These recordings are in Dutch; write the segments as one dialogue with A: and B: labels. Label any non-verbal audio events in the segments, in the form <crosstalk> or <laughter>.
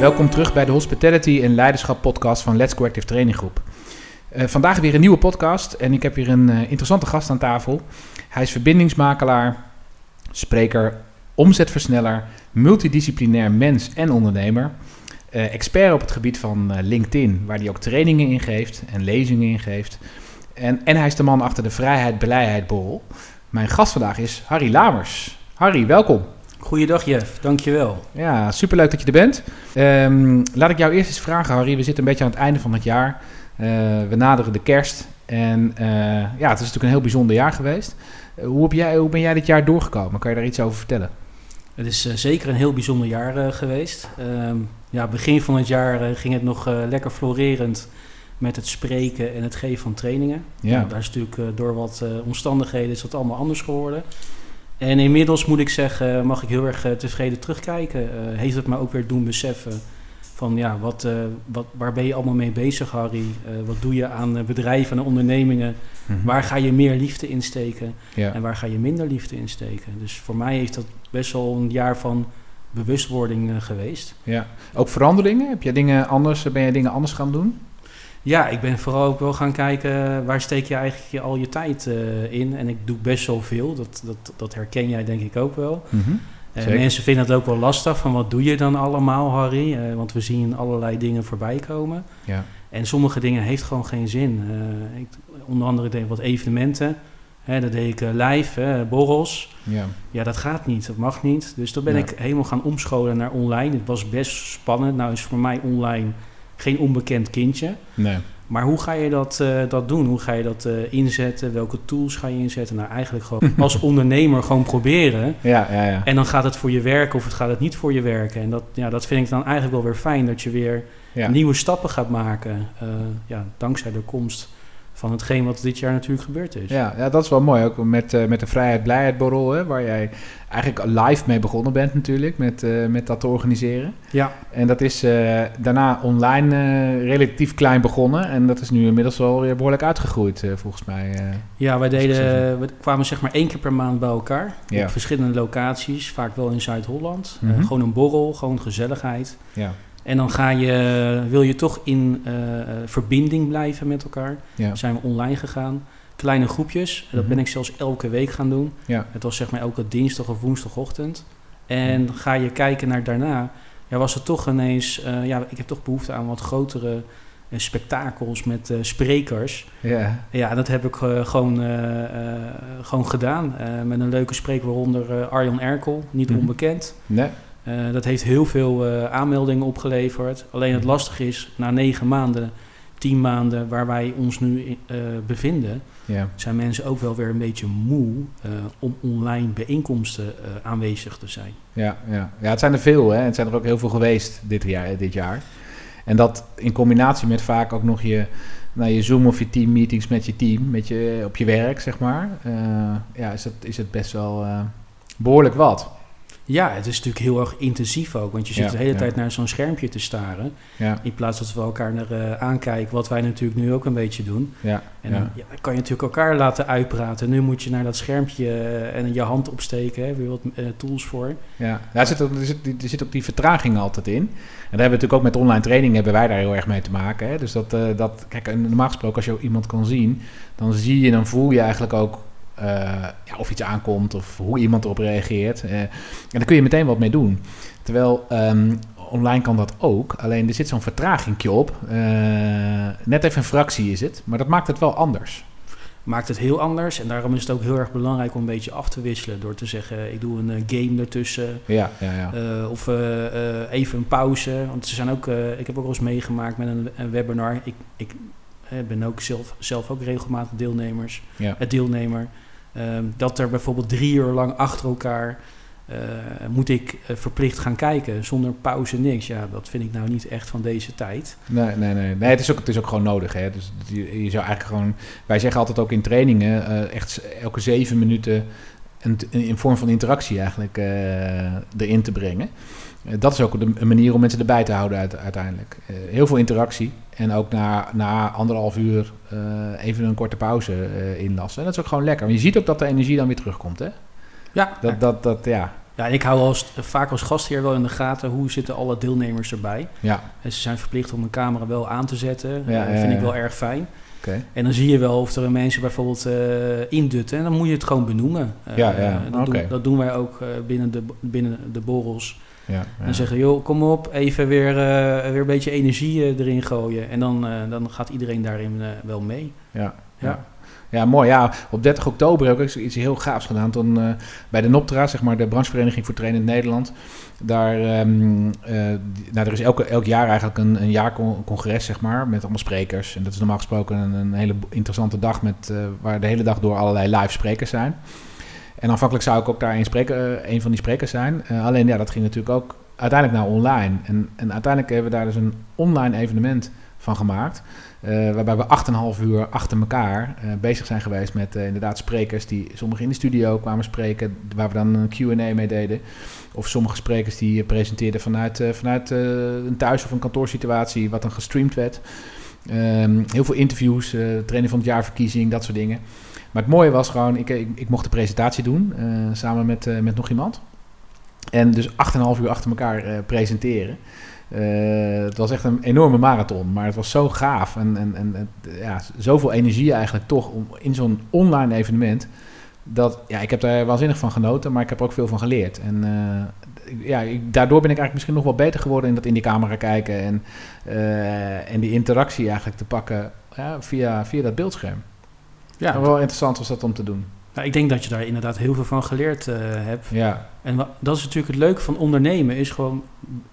A: Welkom terug bij de Hospitality en Leiderschap podcast van Let's Go Active Training Groep. Uh, vandaag weer een nieuwe podcast en ik heb hier een uh, interessante gast aan tafel. Hij is verbindingsmakelaar, spreker, omzetversneller, multidisciplinair mens en ondernemer. Uh, expert op het gebied van LinkedIn, waar hij ook trainingen in geeft en lezingen in geeft. En, en hij is de man achter de Vrijheid Blijheid Borrel. Mijn gast vandaag is Harry Lamers. Harry, welkom.
B: Goeiedag Jeff, dankjewel.
A: Ja, superleuk dat je er bent. Um, laat ik jou eerst eens vragen, Harry. We zitten een beetje aan het einde van het jaar. Uh, we naderen de kerst. En uh, ja, het is natuurlijk een heel bijzonder jaar geweest. Uh, hoe, heb jij, hoe ben jij dit jaar doorgekomen? Kan je daar iets over vertellen?
B: Het is zeker een heel bijzonder jaar geweest. Um, ja, begin van het jaar ging het nog lekker florerend met het spreken en het geven van trainingen. Ja. Nou, daar is natuurlijk door wat omstandigheden is dat allemaal anders geworden. En inmiddels moet ik zeggen, mag ik heel erg uh, tevreden terugkijken. Uh, heeft het me ook weer doen beseffen van ja, wat, uh, wat, waar ben je allemaal mee bezig, Harry? wat doe je aan bedrijven en ondernemingen? Mm -hmm. Waar ga je meer liefde insteken ja. en waar ga je minder liefde insteken? Dus voor mij heeft dat best wel een jaar van bewustwording geweest.
A: Ja, ook veranderingen? Heb je dingen anders, ben je dingen anders gaan doen?
B: Ja, ik ben vooral ook wel gaan kijken waar steek je eigenlijk al je tijd uh, in. En ik doe best wel veel, dat, dat, dat herken jij denk ik ook wel. Mm -hmm. uh, mensen vinden het ook wel lastig van wat doe je dan allemaal, Harry? Uh, want we zien allerlei dingen voorbij komen. Ja. En sommige dingen heeft gewoon geen zin. ik, onder andere deed ik wat evenementen. Hè, dat deed ik live, borrels. Ja. ja, dat gaat niet, dat mag niet. Dus toen ben ja. ik helemaal gaan omscholen naar online. Het was best spannend. Nou is voor mij online geen onbekend kindje. Nee. Maar hoe ga je dat, uh, dat doen? Hoe ga je dat uh, inzetten? Welke tools ga je inzetten? Nou, eigenlijk gewoon <laughs> als ondernemer gewoon proberen. Ja, ja, ja. En dan gaat het voor je werken of het gaat het niet voor je werken. En dat, ja, dat vind ik dan eigenlijk wel weer fijn. Dat je weer ja. nieuwe stappen gaat maken. Uh, ja, dankzij de komst van hetgeen wat dit jaar natuurlijk gebeurd is.
A: Ja, ja dat is wel mooi. Ook met, uh, met de Vrijheid Blijheid Borrel, hè, waar jij eigenlijk live mee begonnen bent natuurlijk, met, uh, met dat te organiseren. Ja. En dat is uh, daarna online relatief klein begonnen en dat is nu inmiddels wel weer behoorlijk uitgegroeid volgens mij.
B: ja, wij deden, we kwamen zeg maar één keer per maand bij elkaar ja. op verschillende locaties, vaak wel in Zuid-Holland. Mm -hmm. gewoon een borrel, gewoon gezelligheid. Ja. En dan ga je, wil je toch in uh, verbinding blijven met elkaar. Ja. Zijn we online gegaan. Kleine groepjes. Dat mm -hmm. ben ik zelfs elke week gaan doen. Ja. Het was zeg maar elke dinsdag of woensdagochtend. En mm. ga je kijken naar daarna. Ja, was het toch ineens... Uh, ja, ik heb toch behoefte aan wat grotere spektakels met sprekers. Ja. ja, dat heb ik gewoon, gewoon gedaan. met een leuke spreker, waaronder Arjan Erkel. Niet mm -hmm. onbekend. Nee. Uh, dat heeft heel veel uh, aanmeldingen opgeleverd. Alleen het lastige is, na negen maanden, tien maanden waar wij ons nu in, uh, bevinden, ja. zijn mensen ook wel weer een beetje moe om online bijeenkomsten aanwezig te zijn.
A: Ja, ja. ja, het zijn er veel. Hè? Het zijn er ook heel veel geweest dit jaar. Dit jaar. En dat in combinatie met vaak ook nog je, nou, je Zoom of je teammeetings met je team, met je, op je werk, zeg maar. ja, is het, is het best wel behoorlijk wat.
B: Ja, het is natuurlijk heel erg intensief ook. Want je zit ja, de hele ja. tijd naar zo'n schermpje te staren. Ja. In plaats dat we elkaar naar uh, aankijken. Wat wij natuurlijk nu ook een beetje doen. Ja. En dan, kan je natuurlijk elkaar laten uitpraten. Nu moet je naar dat schermpje uh, en je hand opsteken. Hè, weer wat uh, tools voor.
A: Ja, er, zit ook, er, zit, er zit ook die vertraging altijd in. En daar hebben we natuurlijk ook met online training hebben wij daar heel erg mee te maken. Hè. Dus dat, dat, kijk, normaal gesproken als je iemand kan zien, dan zie je, dan voel je eigenlijk ook uh, ja, of iets aankomt of hoe iemand erop reageert. Uh, en daar kun je meteen wat mee doen. Terwijl um, online kan dat ook, alleen er zit zo'n vertragingje op. Uh, net even een fractie is het, maar dat maakt het wel anders.
B: Maakt het heel anders en daarom is het ook heel erg belangrijk om een beetje af te wisselen. Door te zeggen, ik doe een game ertussen. Ja, ja, ja. of even een pauze. Want ze zijn ook, ik heb ook wel eens meegemaakt met een, een webinar. Ik, ik ben ook zelf, zelf ook regelmatig deelnemers, ja. deelnemer. Um, dat er bijvoorbeeld drie uur lang achter elkaar uh, moet ik uh, verplicht gaan kijken zonder pauze niks. Ja, dat vind ik nou niet echt van deze tijd.
A: Nee, nee, nee. nee het, is ook, het is ook gewoon nodig. Hè? Dus je, je zou eigenlijk gewoon. Wij zeggen altijd ook in trainingen, uh, echt elke zeven minuten een, een, vorm van interactie eigenlijk erin te brengen. Dat is ook een manier om mensen erbij te houden uiteindelijk. heel veel interactie. En ook na, na anderhalf uur uh, even een korte pauze inlassen. En dat is ook gewoon lekker. Maar je ziet ook dat de energie dan weer terugkomt, hè? Ja. Dat, dat, dat, ja.
B: Ja, ik hou als, vaak als gastheer wel in de gaten hoe zitten alle deelnemers erbij. Ja. En ze zijn verplicht om een camera wel aan te zetten. Ja, dat vind ik wel erg fijn. Okay. En dan zie je wel of er mensen bijvoorbeeld uh, indutten. En dan moet je het gewoon benoemen. Uh, ja, ja. Dat, doen, dat, doen, wij ook uh, binnen, de, binnen de borrels. Ja, ja. En zeggen, joh, kom op, even weer, weer een beetje energie erin gooien. En dan, dan gaat iedereen daarin wel mee.
A: Ja, ja. Ja, mooi. Ja, op 30 oktober heb ik iets heel gaafs gedaan. Toen bij de NOPTRA, zeg maar de branchevereniging voor trainen in Nederland. Daar, um, uh, nou, er is elke, elk jaar eigenlijk een, een jaarcongres, zeg maar, met allemaal sprekers. En dat is normaal gesproken een, een hele interessante dag met, waar de hele dag door allerlei live sprekers zijn. En aanvankelijk zou ik ook daar een, spreker, een van die sprekers zijn. alleen ja, dat ging natuurlijk ook uiteindelijk naar online. En, en uiteindelijk hebben we daar dus een online evenement van gemaakt. Uh, waarbij we 8,5 uur achter elkaar bezig zijn geweest met inderdaad sprekers die sommigen in de studio kwamen spreken, waar we dan een QA mee deden. Of sommige sprekers die presenteerden vanuit, vanuit een thuis- of een kantoorsituatie, wat dan gestreamd werd. Um, heel veel interviews, training van het jaarverkiezing, dat soort dingen. Maar het mooie was gewoon, ik, ik, mocht de presentatie doen samen met, met nog iemand. En dus 8,5 uur achter elkaar presenteren. Het was echt een enorme marathon, maar het was zo gaaf en, en, en ja, zoveel energie eigenlijk toch om, in zo'n online evenement. Dat, ja, ik heb daar waanzinnig van genoten, maar ik heb er ook veel van geleerd. En uh, ja, ik, daardoor ben ik eigenlijk misschien nog wel beter geworden in dat in die camera kijken en, uh, en die interactie eigenlijk te pakken ja, via, via dat beeldscherm. Ja, wel interessant was dat om te doen.
B: Nou, ik denk dat je daar inderdaad heel veel van geleerd uh, hebt. Ja. En dat is natuurlijk het leuke van ondernemen, is gewoon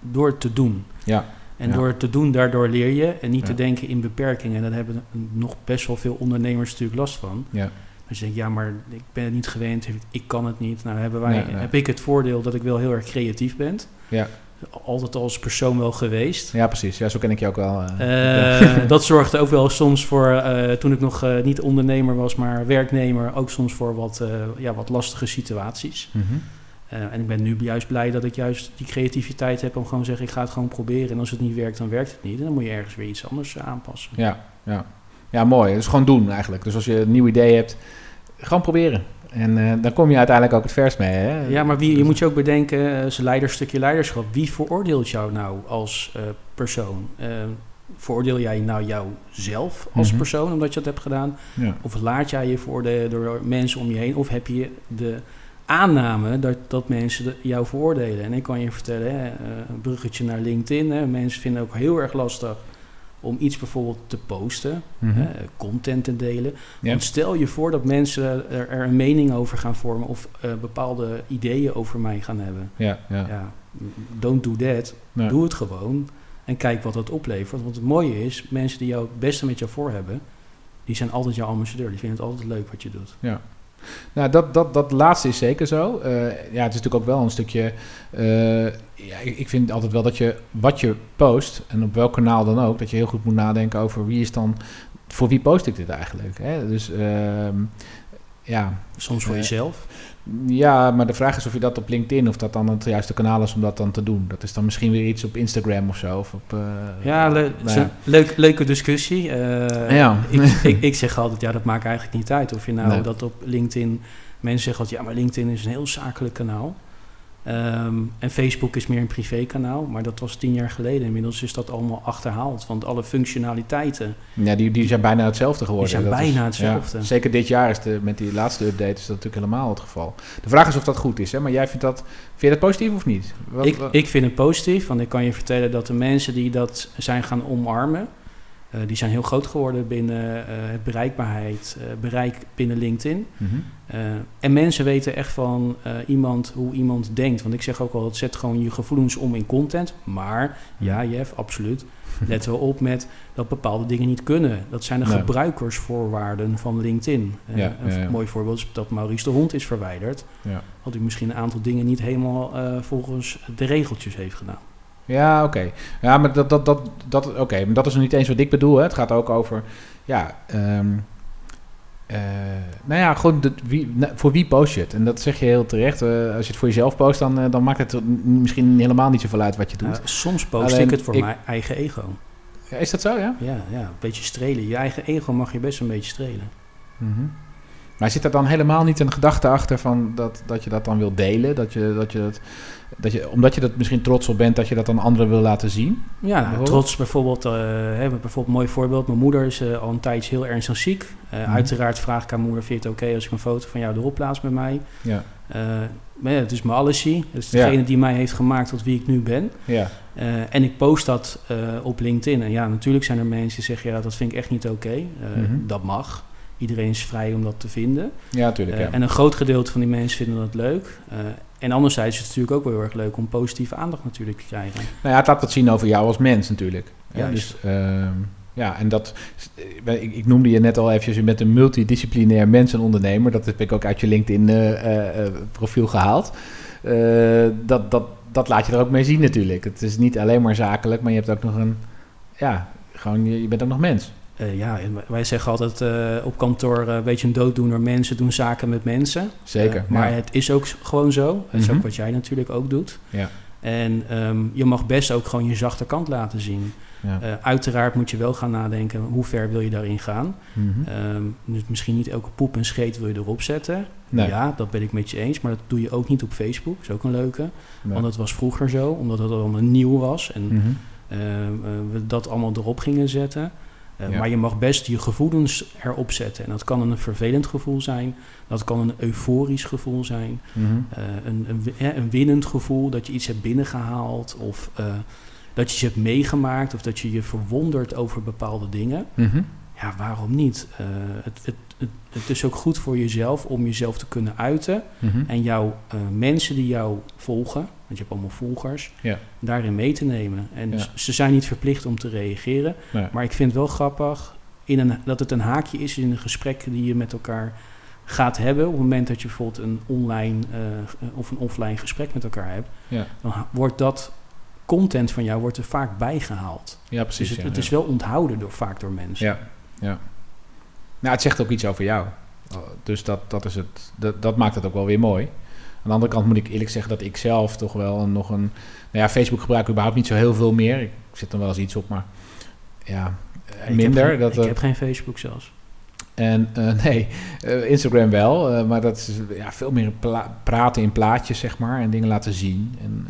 B: door te doen. Ja. En door te doen, daardoor leer je. En niet te denken in beperkingen. En daar hebben nog best wel veel ondernemers natuurlijk last van. Ja. Als je denkt, ja, maar ik ben het niet gewend, ik kan het niet. Nou, hebben wij, heb ik het voordeel dat ik wel heel erg creatief ben. Ja altijd als persoon wel geweest.
A: Ja, precies. Ja, zo ken ik je ook wel.
B: Uh, <laughs> dat zorgde ook wel soms voor, uh, toen ik nog niet ondernemer was, maar werknemer, ook soms voor wat, ja, wat lastige situaties. Mm -hmm. en ik ben nu juist blij dat ik juist die creativiteit heb om gewoon te zeggen, ik ga het gewoon proberen. En als het niet werkt, dan werkt het niet. En dan moet je ergens weer iets anders aanpassen.
A: Ja, ja. Ja mooi. Dus gewoon doen eigenlijk. Dus als je een nieuw idee hebt, gewoon proberen. En uh, dan kom je uiteindelijk ook het vers mee. Hè?
B: Ja, maar wie, je moet je ook bedenken, uh, zijn leider, stukje leiderschap. Wie veroordeelt jou nou als uh, persoon? veroordeel jij nou jouzelf als mm persoon omdat je dat hebt gedaan? Ja. Of laat jij je veroordelen door mensen om je heen? Of heb je de aanname dat, dat mensen jou veroordelen? En ik kan je vertellen, hè, een bruggetje naar LinkedIn. Hè, mensen vinden ook heel erg lastig om iets bijvoorbeeld te posten, mhm. content te delen. Want stel je voor dat mensen er, er, een mening over gaan vormen of uh, bepaalde ideeën over mij gaan hebben. Ja, ja. ja don't do that. Doe het gewoon en kijk wat dat oplevert. Want het mooie is, mensen die jou het beste met jou voor hebben, die zijn altijd jouw ambassadeur. Die vinden het altijd leuk wat je doet.
A: Ja. Nou, dat, dat, dat laatste is zeker zo. Uh, ja, het is natuurlijk ook wel een stukje. Uh, ja, ik vind altijd wel dat je wat je post, en op welk kanaal dan ook, dat je heel goed moet nadenken over wie is dan. Voor wie post ik dit eigenlijk? Hè? Dus uh, ja.
B: Soms voor jezelf.
A: Ja, maar de vraag is of je dat op LinkedIn of dat dan het juiste kanaal is om dat dan te doen. Dat is dan misschien weer iets op Instagram of zo. Of op, uh,
B: ja, le nou ja. Leuk, leuke discussie. Uh, ja. ik, ik, ik, zeg altijd, ja, dat maakt eigenlijk niet uit of je nou nee. dat op LinkedIn... Mensen zeggen altijd, ja, maar LinkedIn is een heel zakelijk kanaal. Um, en Facebook is meer een privékanaal, maar dat was tien jaar geleden. Inmiddels is dat allemaal achterhaald, want alle functionaliteiten...
A: Ja, die, die zijn bijna hetzelfde geworden.
B: Die zijn dat bijna is, hetzelfde.
A: Ja, zeker dit jaar is de, met die laatste update is dat natuurlijk helemaal het geval. De vraag is of dat goed is, hè? maar jij vindt dat, vind je dat positief of niet?
B: Wat, ik, wat? ik vind het positief, want ik kan je vertellen dat de mensen die dat zijn gaan omarmen... Uh, die zijn heel groot geworden binnen uh, het bereikbaarheid, uh, bereik binnen LinkedIn. Mm -hmm. en mensen weten echt van iemand hoe iemand denkt. Want ik zeg ook al, zet gewoon je gevoelens om in content. Maar ja, mhm. Jeff, absoluut. Let wel op met dat bepaalde dingen niet kunnen. Dat zijn de nee. gebruikersvoorwaarden van LinkedIn. Ja, een ja, ja. mooi voorbeeld is dat Maurice de Hond is verwijderd. Want hij misschien een aantal dingen niet helemaal volgens de regeltjes heeft gedaan.
A: Ja, oké. Ja, maar dat, dat, dat, dat, oké, maar dat is nog niet eens wat ik bedoel. Hè. Het gaat ook over, ja, um, uh, nou ja, gewoon de, wie, voor wie post je het? En dat zeg je heel terecht. Uh, als je het voor jezelf post, dan, uh, dan maakt het misschien helemaal niet zoveel uit wat je doet.
B: soms post Alleen, ik het voor ik, mijn eigen ego.
A: Ja, is dat zo, ja?
B: Ja, ja, een beetje strelen. Je eigen ego mag je best een beetje strelen.
A: Mm -hmm. Maar zit er dan helemaal niet een gedachte achter van dat, dat je dat dan wil delen? Dat je, dat je dat, dat je, omdat je dat misschien trots op bent, dat je dat dan anderen wil laten zien?
B: Ja, bijvoorbeeld? trots bijvoorbeeld. Uh, hebben bijvoorbeeld een mooi voorbeeld. Mijn moeder is uh, al een tijdje heel ernstig ziek. Uh, Uiteraard vraag ik aan moeder, vind je het oké als ik een foto van jou erop plaats met mij? Ja. maar ja, het is mijn allesie. Het is degene die mij heeft gemaakt tot wie ik nu ben. Ja. en ik post dat op LinkedIn. En ja, natuurlijk zijn er mensen die zeggen, ja, dat vind ik echt niet oké. Mhm. Dat mag. Iedereen is vrij om dat te vinden.
A: Ja, natuurlijk. Ja.
B: En een groot gedeelte van die mensen vinden dat leuk. En anderzijds is het natuurlijk ook wel heel erg leuk om positieve aandacht natuurlijk te krijgen.
A: Nou ja, het laat wat zien over jou als mens natuurlijk. Ja, dus, uh, ja, en dat, ik, ik, noemde je net al eventjes, je bent een multidisciplinair mens en ondernemer. Dat heb ik ook uit je LinkedIn uh, uh, profiel gehaald. dat, dat, dat laat je er ook mee zien natuurlijk. Het is niet alleen maar zakelijk, maar je hebt ook nog een, ja, gewoon, je, je bent ook nog mens.
B: Uh, ja, wij zeggen altijd uh, op kantoor uh, een beetje een dooddoener. Mensen doen zaken met mensen.
A: Zeker.
B: maar het is ook gewoon zo. Het is ook mhm. wat jij natuurlijk ook doet. Ja. En um, je mag best ook gewoon je zachte kant laten zien. Ja. uiteraard moet je wel gaan nadenken, hoe ver wil je daarin gaan? Mm -hmm. dus misschien niet elke poep en scheet wil je erop zetten. Nee. Ja, dat ben ik met je eens. Maar dat doe je ook niet op Facebook. Dat is ook een leuke. Want dat was vroeger zo, omdat het allemaal nieuw was. En mm -hmm. we dat allemaal erop gingen zetten. Eh, maar je mag best je gevoelens erop zetten. En dat kan een vervelend gevoel zijn. Dat kan een euforisch gevoel zijn. Mhm. Eh, een, een, een, winnend gevoel dat je iets hebt binnengehaald. Of uh, dat je iets hebt meegemaakt. Of dat je je verwondert over bepaalde dingen. Mhm. Ja, waarom niet? het, het, het, is ook goed voor jezelf om jezelf te kunnen uiten. Mhm. En jouw mensen die jou volgen want je hebt allemaal volgers, ja. daarin mee te nemen. En ze zijn niet verplicht om te reageren. Maar ik vind het wel grappig in een, dat het een haakje is in een gesprek die je met elkaar gaat hebben. Op het moment dat je bijvoorbeeld een online uh, of een offline gesprek met elkaar hebt, ja. dan wordt dat content van jou wordt er vaak bijgehaald. Ja, precies. Dus het, het is wel onthouden door, vaak door mensen.
A: Ja, ja. Nou, het zegt ook iets over jou. Dus dat, dat, is het, dat, dat maakt het ook wel weer mooi. Aan de andere kant moet ik eerlijk zeggen dat ik zelf toch wel nog een... Nou ja, Facebook gebruik ik überhaupt niet zo heel veel meer. Ik zit er wel eens iets op, maar ja, minder.
B: Ik heb geen,
A: dat,
B: ik heb geen Facebook zelfs.
A: En uh, <laughs> nee, uh, Instagram wel, uh, maar dat is ja, veel meer praten in plaatjes, zeg maar, en dingen laten zien. En,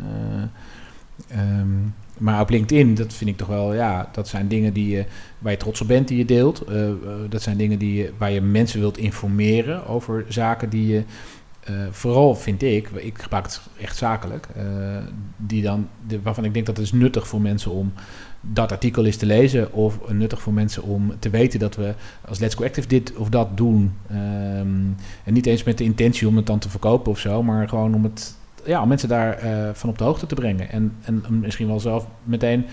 A: um, maar op LinkedIn, dat vind ik toch wel, ja, dat zijn dingen die je, waar je trots op bent, die je deelt. dat zijn dingen die je, waar je mensen wilt informeren over zaken die je uh, vooral vind ik, ik gebruik het echt zakelijk, die dan, waarvan ik denk dat het is nuttig voor mensen om dat artikel eens te lezen, of nuttig voor mensen om te weten dat we als Let's Go Active dit of dat doen. Um, en niet eens met de intentie om het dan te verkopen of zo, maar gewoon om het, ja, om mensen daar uh, van op de hoogte te brengen. En, en misschien wel zelf meteen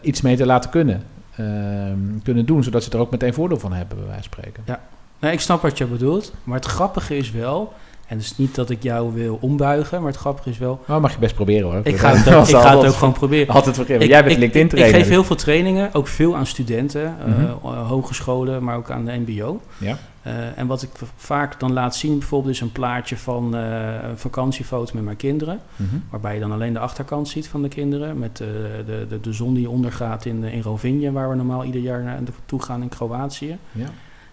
A: iets mee te laten kunnen. Ehm, kunnen doen, zodat ze er ook meteen voordeel van hebben, bij wijze van spreken.
B: Ja, Nee, ik snap wat je bedoelt. Maar het grappige is wel... En het is niet dat ik jou wil ombuigen, maar het grappige is wel...
A: Nou, mag je best proberen hoor.
B: Ik ga het, ook, ik ga het ook gewoon proberen.
A: Altijd vergeten. Jij bent LinkedIn trainer.
B: Ik geef heel veel trainingen, ook veel aan studenten, mm uh, hogescholen, maar ook aan de mbo. Ja. Uh, en wat ik vaak dan laat zien bijvoorbeeld is een plaatje van uh, een vakantiefoto met mijn kinderen. Mm -hmm. Waarbij je dan alleen de achterkant ziet van de kinderen. Met uh, de, de, de zon die ondergaat in, in Rovinje, waar we normaal ieder jaar naartoe gaan in Kroatië. Ja.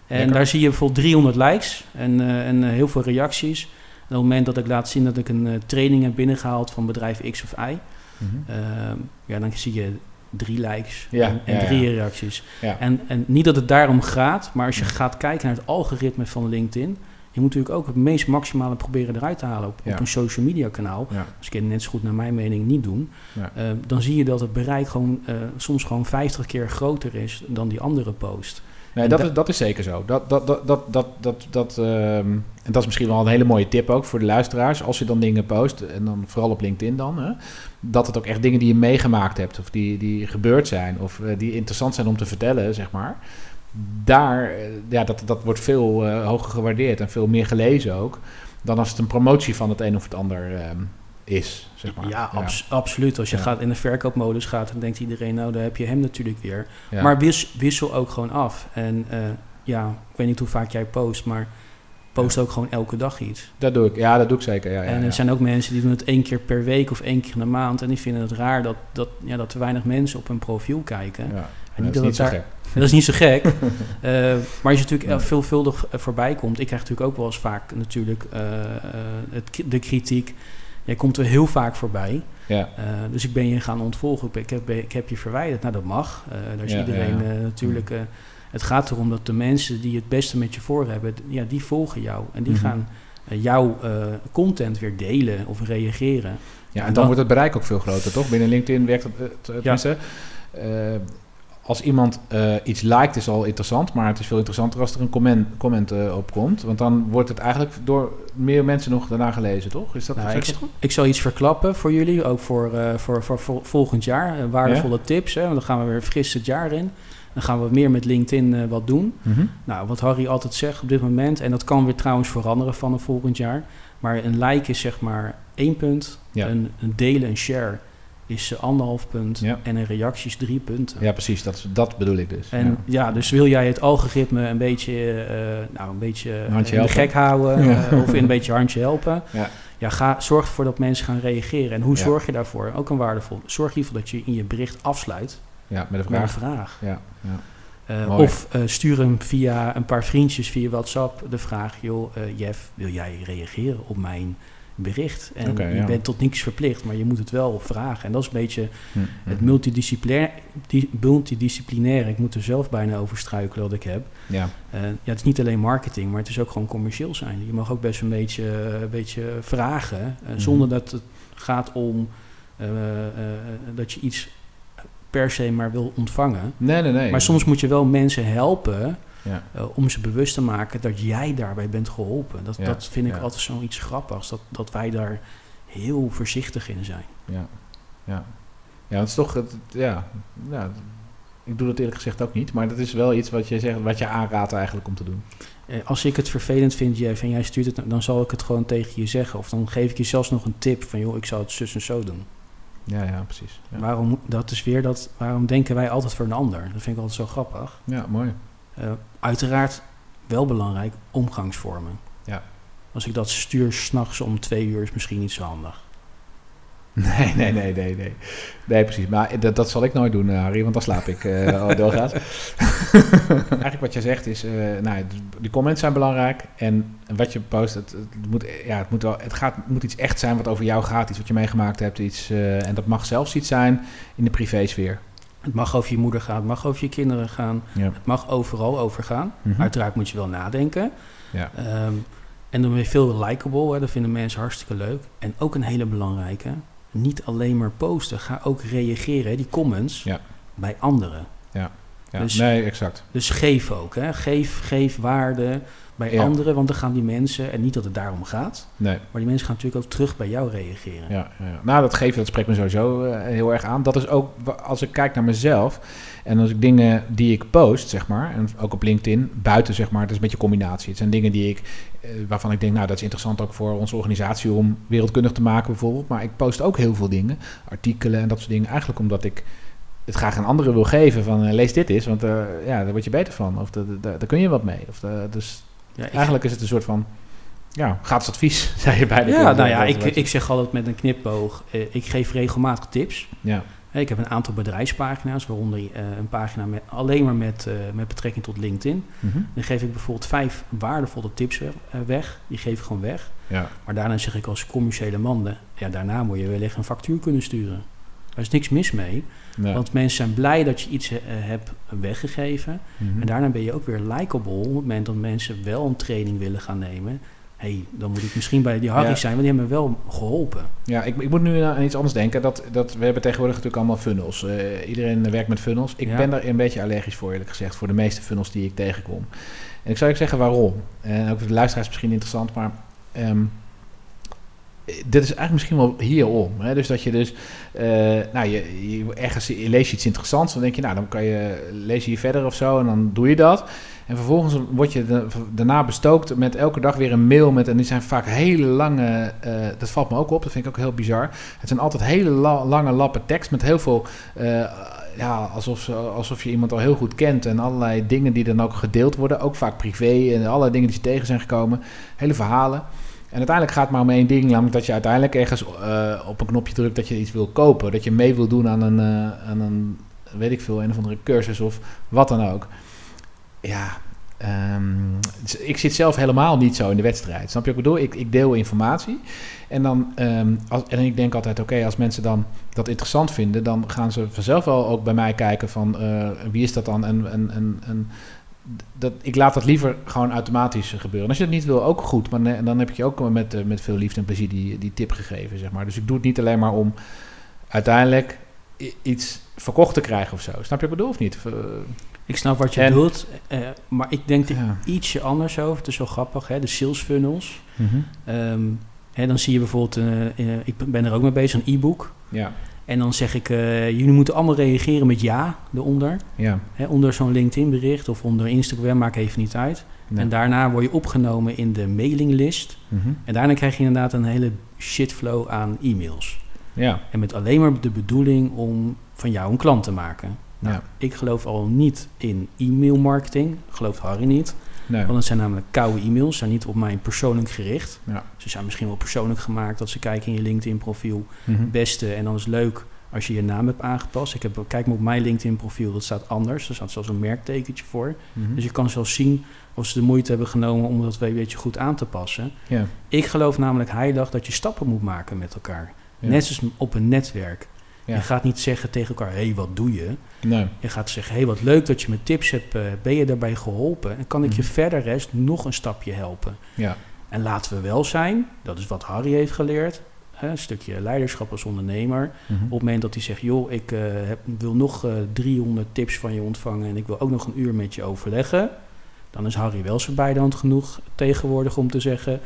B: En daar zie je bijvoorbeeld 300 likes en, en heel veel reacties. En op het moment dat ik laat zien dat ik een training heb binnengehaald van bedrijf X of Y, mm -hmm. ja, dan zie je drie likes ja, en, en ja, drie ja. reacties. En, en niet dat het daarom gaat, maar als je gaat kijken naar het algoritme van LinkedIn, je moet natuurlijk ook het meest maximale proberen eruit te halen op, op een social media kanaal. Als ik het net zo goed naar mijn mening niet doen, dan zie je dat het bereik gewoon soms gewoon 50 keer groter is dan die andere post.
A: Nee, dat, is, dat is zeker zo. Dat, dat, dat, dat, dat, dat, dat, um, en dat is misschien wel een hele mooie tip ook voor de luisteraars. Als je dan dingen post, en dan vooral op LinkedIn dan, hè, dat het ook echt dingen die je meegemaakt hebt, of die, die gebeurd zijn, of uh, die interessant zijn om te vertellen, zeg maar. Daar, uh, ja, dat, dat wordt veel uh, hoger gewaardeerd en veel meer gelezen ook, dan als het een promotie van het een of het ander um, is. Zeg maar.
B: Ja, abs absoluut. Als je gaat in de verkoopmodus gaat, dan denkt iedereen, nou, daar heb je hem natuurlijk weer. Maar wissel ook gewoon af. En ja, ik weet niet hoe vaak jij post, maar post ook gewoon elke dag iets.
A: Dat doe ik, ja, dat doe ik zeker. Ja,
B: en er zijn ook mensen die doen het één keer per week of één keer in de maand. En die vinden het raar dat, dat, ja, dat te weinig mensen op hun profiel kijken.
A: niet <laughs> dat, is niet zo gek.
B: Dat is niet zo gek. maar als je natuurlijk veelvuldig voorbij komt... Ik krijg natuurlijk ook wel eens vaak natuurlijk het, de kritiek... Jij komt er heel vaak voorbij. Ja. dus ik ben je gaan ontvolgen. Ik heb, ik heb je verwijderd. Nou, dat mag. daar is iedereen natuurlijk... Het gaat erom dat de mensen die het beste met je voor hebben, ja, die volgen jou. En die mhm. gaan uh, jouw uh, content weer delen of reageren.
A: Ja, en, dan, wordt het bereik ook veel groter, toch? Binnen LinkedIn werkt het, uh, ja. als iemand iets liked is al interessant, maar het is veel interessanter als er een comment, comment op komt. Want dan wordt het eigenlijk door meer mensen nog daarna gelezen, toch? Is dat,
B: nou, ik, ik, zal iets verklappen voor jullie, ook voor, voor, voor, volgend jaar. waardevolle tips, hè, want dan gaan we weer fris het jaar in. Dan gaan we meer met LinkedIn uh, wat doen. Mhm. Nou, wat Harry altijd zegt op dit moment, en dat kan weer trouwens veranderen van een volgend jaar. Maar een like is zeg maar één punt. Een, een delen, een share is uh, anderhalf punt. En een reactie is drie punten.
A: Ja, precies. Dat, dat bedoel ik dus.
B: En ja. dus wil jij het algoritme een beetje, uh, nou, een beetje de gek houden of in een beetje handje helpen. Ja. Ja, ga, zorg ervoor dat mensen gaan reageren. En hoe zorg je daarvoor? Ook een waardevol. Zorg ervoor dat je in je bericht afsluit
A: ja, met een vraag. Met
B: een vraag. Ja, ja. Uh, of uh, stuur hem via een paar vriendjes via WhatsApp de vraag: joh, uh, Jeff, wil jij reageren op mijn bericht? En okay, je bent tot niks verplicht, maar je moet het wel vragen. En dat is een beetje hm, het hm. multidisciplinair, multidisciplinaire. Ik moet er zelf bijna over struikelen wat ik heb. Ja. ja, het is niet alleen marketing, maar het is ook gewoon commercieel zijn. Je mag ook best een beetje, een beetje vragen, zonder dat het gaat om dat je iets per se maar wil ontvangen.
A: Nee, nee, nee.
B: Maar soms moet je wel mensen helpen ja. uh, om ze bewust te maken dat jij daarbij bent geholpen. Dat, dat vind ik altijd zoiets grappigs, dat, dat wij daar heel voorzichtig in zijn.
A: Ja, ja. Ja, het is toch, het, ja, ja, ik doe dat eerlijk gezegd ook niet, maar dat is wel iets wat je zegt, wat je aanraadt eigenlijk om te doen.
B: Uh, als ik het vervelend vind, Jeff, en jij stuurt het, dan zal ik het gewoon tegen je zeggen. Of dan geef ik je zelfs nog een tip van, joh, ik zou het zus en zo doen.
A: Ja, ja, precies. Ja.
B: Waarom, dat is weer dat, waarom denken wij altijd voor een ander? Dat vind ik altijd zo grappig.
A: Ja, mooi.
B: Uh, uiteraard wel belangrijk, omgangsvormen. Ja. Als ik dat stuur s'nachts om twee uur is misschien niet zo handig. <laughs>
A: Nee, nee, nee, nee, nee. Nee, precies. Maar dat, dat zal ik nooit doen, eh, Harry, want dan slaap ik uh, <laughs> doorgaans. Eigenlijk wat je zegt is, uh, nou, die comments zijn belangrijk. En wat je post, het, het, moet, ja, het, moet, wel, het gaat, moet iets echt zijn wat over jou gaat. Iets wat je meegemaakt hebt. Iets, en dat mag zelfs iets zijn in de privésfeer.
B: Het mag over je moeder gaan, het mag over je kinderen gaan. Ja. Het mag overal over gaan. Mhm. Uiteraard moet je wel nadenken. Ja. Um, en dan ben je veel likable, hè, dat vinden mensen hartstikke leuk. En ook een hele belangrijke, niet alleen maar posten. Ga ook reageren, die comments, ja. bij anderen.
A: Ja, ja. Dus, nee, exact.
B: Dus geef ook. Hè. Geef, geef waarde bij anderen, want dan gaan die mensen, en niet dat het daarom gaat, nee. maar die mensen gaan natuurlijk ook terug bij jou reageren.
A: Ja, ja. nou dat geven, dat spreekt me sowieso uh, heel erg aan. Dat is ook, als ik kijk naar mezelf, en als ik dingen die ik post, zeg maar, en ook op LinkedIn, buiten zeg maar, dat is een beetje combinatie. Het zijn dingen die ik, eh, waarvan ik denk, nou dat is interessant ook voor onze organisatie om wereldkundig te maken bijvoorbeeld. Maar ik post ook heel veel dingen, artikelen en dat soort dingen, eigenlijk omdat ik het graag aan anderen wil geven van uh, lees dit eens, want uh, ja, daar word je beter van. Of daar kun je wat mee. Of dus ja, eigenlijk is het een soort van ja, gratis advies, <laughs> zei je bij de
B: Ja, nou ja, ik, ik zeg altijd met een knipboog, ik geef regelmatig tips. Ja. Ik heb een aantal bedrijfspagina's, waaronder uh, een pagina met, alleen maar met, uh, met betrekking tot LinkedIn. Mm Dan geef ik bijvoorbeeld vijf waardevolle tips weg. Uh, weg. Die geef ik gewoon weg. Ja. Maar daarna zeg ik als commerciële man, ja, daarna moet je wellicht een factuur kunnen sturen. Daar is niks mis mee. Want mensen zijn blij dat je iets hebt weggegeven. Mm -hmm. En daarna ben je ook weer likable op het moment dat mensen wel een training willen gaan nemen hey, dan moet ik misschien bij die Harry zijn, want die hebben me wel geholpen.
A: Ja, ik, ik moet nu aan iets anders denken. Dat, dat, we hebben tegenwoordig natuurlijk allemaal funnels. Uh, iedereen werkt met funnels. Ik ben daar een beetje allergisch voor, eerlijk gezegd, voor de meeste funnels die ik tegenkom. En ik zou je zeggen waarom. En ook voor de luisteraars misschien interessant, maar... Um, dit is eigenlijk misschien wel hierom. Hè? Dus dat je dus, uh, nou, je, je, ergens je lees je iets interessants, dan denk je, nou, dan kan je, lees je hier verder of zo, en dan doe je dat. En vervolgens word je daarna bestookt met elke dag weer een mail met, en die zijn vaak hele lange, uh, dat valt me ook op, dat vind ik ook heel bizar. Het zijn altijd hele lange lappen tekst met heel veel, uh, ja, alsof, alsof je iemand al heel goed kent en allerlei dingen die dan ook gedeeld worden, ook vaak privé en allerlei dingen die je tegen zijn gekomen, hele verhalen. En uiteindelijk gaat het maar om één ding, namelijk dat je uiteindelijk ergens uh, op een knopje drukt dat je iets wil kopen. Dat je mee wil doen aan een, aan een weet ik veel, een of andere cursus of wat dan ook. Ja, Um, ik zit zelf helemaal niet zo in de wedstrijd. Snap je wat ik bedoel? Ik, ik deel informatie. En, dan, als, en ik denk altijd, oké, als mensen dan dat interessant vinden... dan gaan ze vanzelf wel ook bij mij kijken van... Uh, wie is dat dan? En, en, en, dat, ik laat dat liever gewoon automatisch gebeuren. als je het niet wil, ook goed. Maar dan heb ik je ook met, uh, met veel liefde en plezier die, die tip gegeven, zeg maar. Dus ik doe het niet alleen maar om uiteindelijk iets verkocht te krijgen of zo. Snap je wat ik bedoel of niet?
B: Ik snap wat je en, bedoelt, uh, maar ik denk er ietsje anders over. Het is wel grappig, hè? de sales funnels. Mm -hmm. hè, dan zie je bijvoorbeeld, uh, ik ben er ook mee bezig, een e-book. Ja. En dan zeg ik, jullie moeten allemaal reageren met ja eronder. Ja. Hè, onder zo'n LinkedIn bericht of onder Instagram, maakt even niet uit. En daarna word je opgenomen in de mailinglist. Mm -hmm. En daarna krijg je inderdaad een hele shitflow aan e-mails. Ja. En met alleen maar de bedoeling om van jou een klant te maken. Nou, ja. Ik geloof al niet in e-mail marketing. Gelooft Harry niet. Nee. Want het zijn namelijk koude e-mails, zijn niet op mij persoonlijk gericht. Ja. Ze zijn misschien wel persoonlijk gemaakt dat ze kijken in je LinkedIn profiel. Mm Beste, en dan is het leuk als je je naam hebt aangepast. Ik heb, kijk maar op mijn LinkedIn profiel, dat staat anders. Er staat zelfs een merktekentje voor. Mhm. Dus je kan zelfs zien of ze de moeite hebben genomen om dat een beetje goed aan te passen. Ja. Ik geloof namelijk heilig dat je stappen moet maken met elkaar. Net zoals op een netwerk. Je gaat niet zeggen tegen elkaar, hé, hey, wat doe je? Nee. Je gaat zeggen, hé, hey, wat leuk dat je me tips hebt. Uh, ben je daarbij geholpen? En kan ik je mhm. verder rest nog een stapje helpen? Ja. En laten we wel zijn, dat is wat Harry heeft geleerd. Hè, een stukje leiderschap als ondernemer. Mhm. Op het moment dat hij zegt, joh, ik uh, heb, wil nog uh, eh, 300 tips van je ontvangen... en ik wil ook nog een uur met je overleggen... dan is Harry wel zo bij de hand genoeg tegenwoordig om te zeggen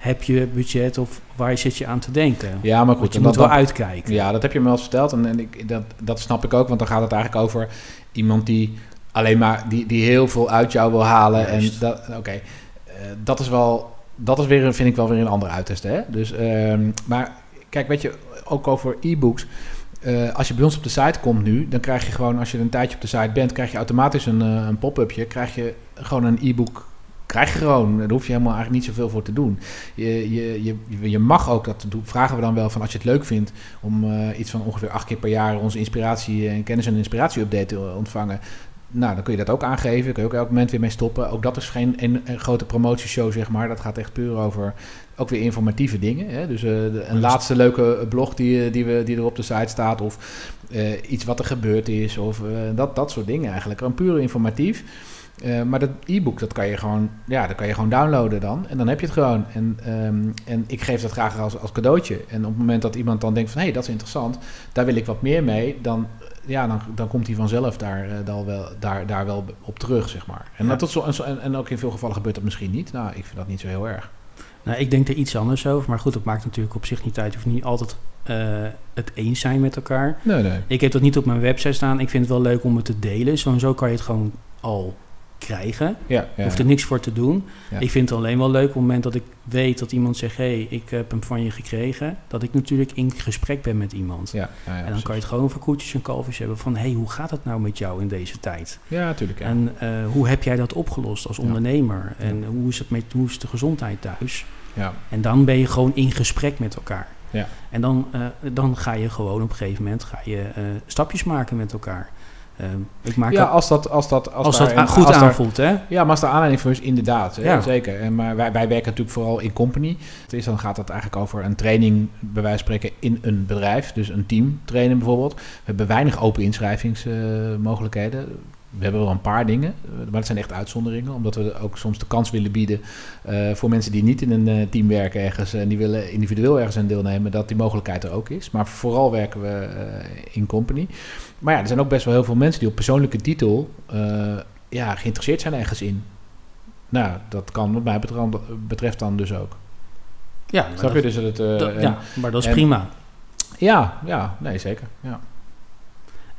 B: heb je budget of waar zit je aan te denken?
A: Ja, maar goed.
B: je moet wel uitkijken.
A: Ja, dat heb je me wel eens verteld. En, en ik, dat, dat snap ik ook, want dan gaat het eigenlijk over iemand die alleen maar die, die heel veel uit jou wil halen. En dat, oké, eh, dat is wel, dat is weer, vind ik wel weer een andere uiterste. Hè? Dus, um, maar kijk, weet je, ook over e-books. Uh, als je bij ons op de site komt nu, dan krijg je gewoon, als je een tijdje op de site bent, krijg je automatisch een, uh, een pop-upje. Krijg je gewoon een e-book krijg je gewoon. Daar hoef je helemaal eigenlijk niet zoveel voor te doen. Je, je, je, je mag ook, dat doen, vragen we dan wel van als je het leuk vindt... om uh, iets van ongeveer acht keer per jaar onze inspiratie en kennis- en inspiratie-update te ontvangen... Nou, dan kun je dat ook aangeven. Kun je ook elk moment weer mee stoppen. Ook dat is geen een, grote promotieshow, zeg maar. Dat gaat echt puur over ook weer informatieve dingen. Hè? Dus uh, een laatste leuke blog die, die, we, die er op de site staat. Of iets wat er gebeurd is. Of dat, dat soort dingen eigenlijk. Een puur informatief. Uh, maar dat e-book, dat kan je gewoon, ja, dat kan je gewoon downloaden dan. En dan heb je het gewoon. En, um, en ik geef dat graag als, als cadeautje. En op het moment dat iemand dan denkt van, hé, hey, dat is interessant, daar wil ik wat meer mee, dan, ja, dan, dan komt hij vanzelf daar, uh, dan wel, daar, daar wel op terug, zeg maar. En, ja. dat, zo, en, en ook in veel gevallen gebeurt dat misschien niet. Nou, ik vind dat niet zo heel erg.
B: Nou, ik denk er iets anders over. Maar goed, dat maakt natuurlijk op zich niet uit. Je hoeft niet altijd uh, het eens zijn met elkaar. Nee, nee. Ik heb dat niet op mijn website staan. Ik vind het wel leuk om het te delen. Zo en zo kan je het gewoon al krijgen. Ja, ja, Hoeft er niks voor te doen. Ik vind het alleen wel leuk op het moment dat ik weet dat iemand zegt... hé, hey, ik heb hem van je gekregen. Dat ik natuurlijk in gesprek ben met iemand. Ja, en dan kan je het gewoon voor koetjes en kalfjes hebben... van hé, hey, hoe gaat het nou met jou in deze tijd?
A: Ja, natuurlijk.
B: En uh, hoe heb jij dat opgelost als ondernemer? En hoe is, het met, hoe is de gezondheid thuis? Ja. En dan ben je gewoon in gesprek met elkaar. Ja. En dan, uh, dan ga je gewoon op een gegeven moment ga je, uh, stapjes maken met elkaar.
A: Ehm, ik maak ja, als dat, als dat,
B: als, als dat goed als aanvoelt, hè?
A: Ja, maar als er aanleiding voor is, inderdaad. Ja. Zeker. En, maar wij, wij werken natuurlijk vooral in company. Dus dan gaat het eigenlijk over een training, bij wijze van spreken, in een bedrijf. Dus een team trainen bijvoorbeeld. We hebben weinig open inschrijvingsmogelijkheden. Uh, we hebben wel een paar dingen, maar het zijn echt uitzonderingen, omdat we ook soms de kans willen bieden uh, voor mensen die niet in een uh, team werken ergens en die willen individueel ergens aan deelnemen, dat die mogelijkheid er ook is. Maar vooral werken we uh, in company. Maar ja, er zijn ook best wel heel veel mensen die op persoonlijke titel ja, geïnteresseerd zijn ergens in. Nou, dat kan wat mij betreft dan dus ook.
B: Ja,
A: Snap je? Dus het,
B: dat, en, ja, maar dat is en, prima.
A: Ja, ja, nee, zeker. Ja.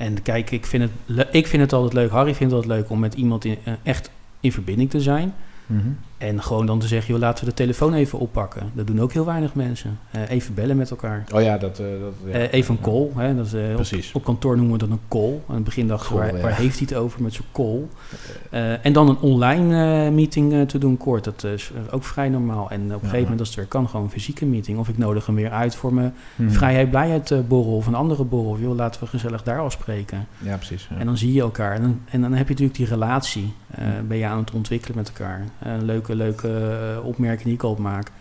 B: En kijk, ik vind, het, ik vind het altijd leuk, Harry vindt het altijd leuk om met iemand uh, echt in verbinding te zijn. -hmm. En gewoon dan te zeggen, joh, laten we de telefoon even oppakken. Dat doen ook heel weinig mensen. Uh, even bellen met elkaar.
A: Oh ja, dat... Uh, dat ja.
B: uh, even een call. Hè, dat, Precies. Op, op, kantoor noemen we dat een call. Aan het begin dacht waar, waar, heeft hij het over met zo'n call? en dan een online meeting te doen kort. Dat is ook vrij normaal. En op een gegeven moment, als het weer kan, gewoon een fysieke meeting. Of ik nodig hem weer uit voor mijn hmm. vrijheid, blijheid borrel of een andere borrel. Joh, laten we gezellig daar afspreken.
A: Ja, precies.
B: En dan zie je elkaar. En dan, en dan heb je natuurlijk die relatie. Hmm. Ben je aan het ontwikkelen met elkaar. leuke leuke, uh, opmerking die ik al maak.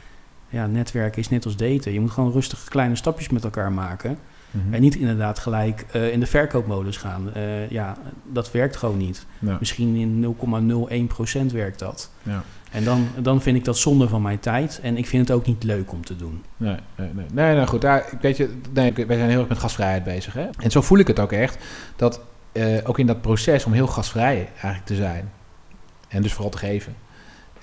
B: Ja, netwerken is net als daten. Je moet gewoon rustig kleine stapjes met elkaar maken. Mhm. En niet inderdaad gelijk uh, in de verkoopmodus gaan. Uh, ja, dat werkt gewoon niet. Misschien in 0,01% werkt dat. Ja. En dan, dan vind ik dat zonde van mijn tijd. En ik vind het ook niet leuk om te doen.
A: Nee, nee, nee. nee nou goed. Daar, weet je, nee, wij zijn heel erg met gasvrijheid bezig. Hè? En zo voel ik het ook echt. Dat uh, ook in dat proces om heel gasvrij eigenlijk te zijn. En dus vooral te geven.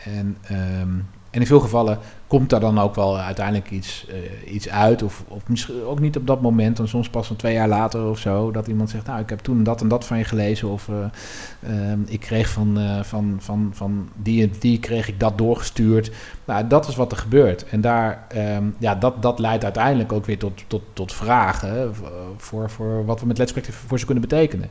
A: En, ehm, en in veel gevallen komt daar dan ook wel uiteindelijk iets, uh, iets uit. Of, of misschien ook niet op dat moment, dan soms pas een twee jaar later of zo. Dat iemand zegt, nou ik heb toen dat en dat van je gelezen. Of uh, ik kreeg van, uh, van, van, van die en die kreeg ik dat doorgestuurd. Nou, dat is wat er gebeurt. En daar, um, ja, dat, dat leidt uiteindelijk ook weer tot, tot, tot vragen voor, voor wat we met Let's voor ze kunnen betekenen.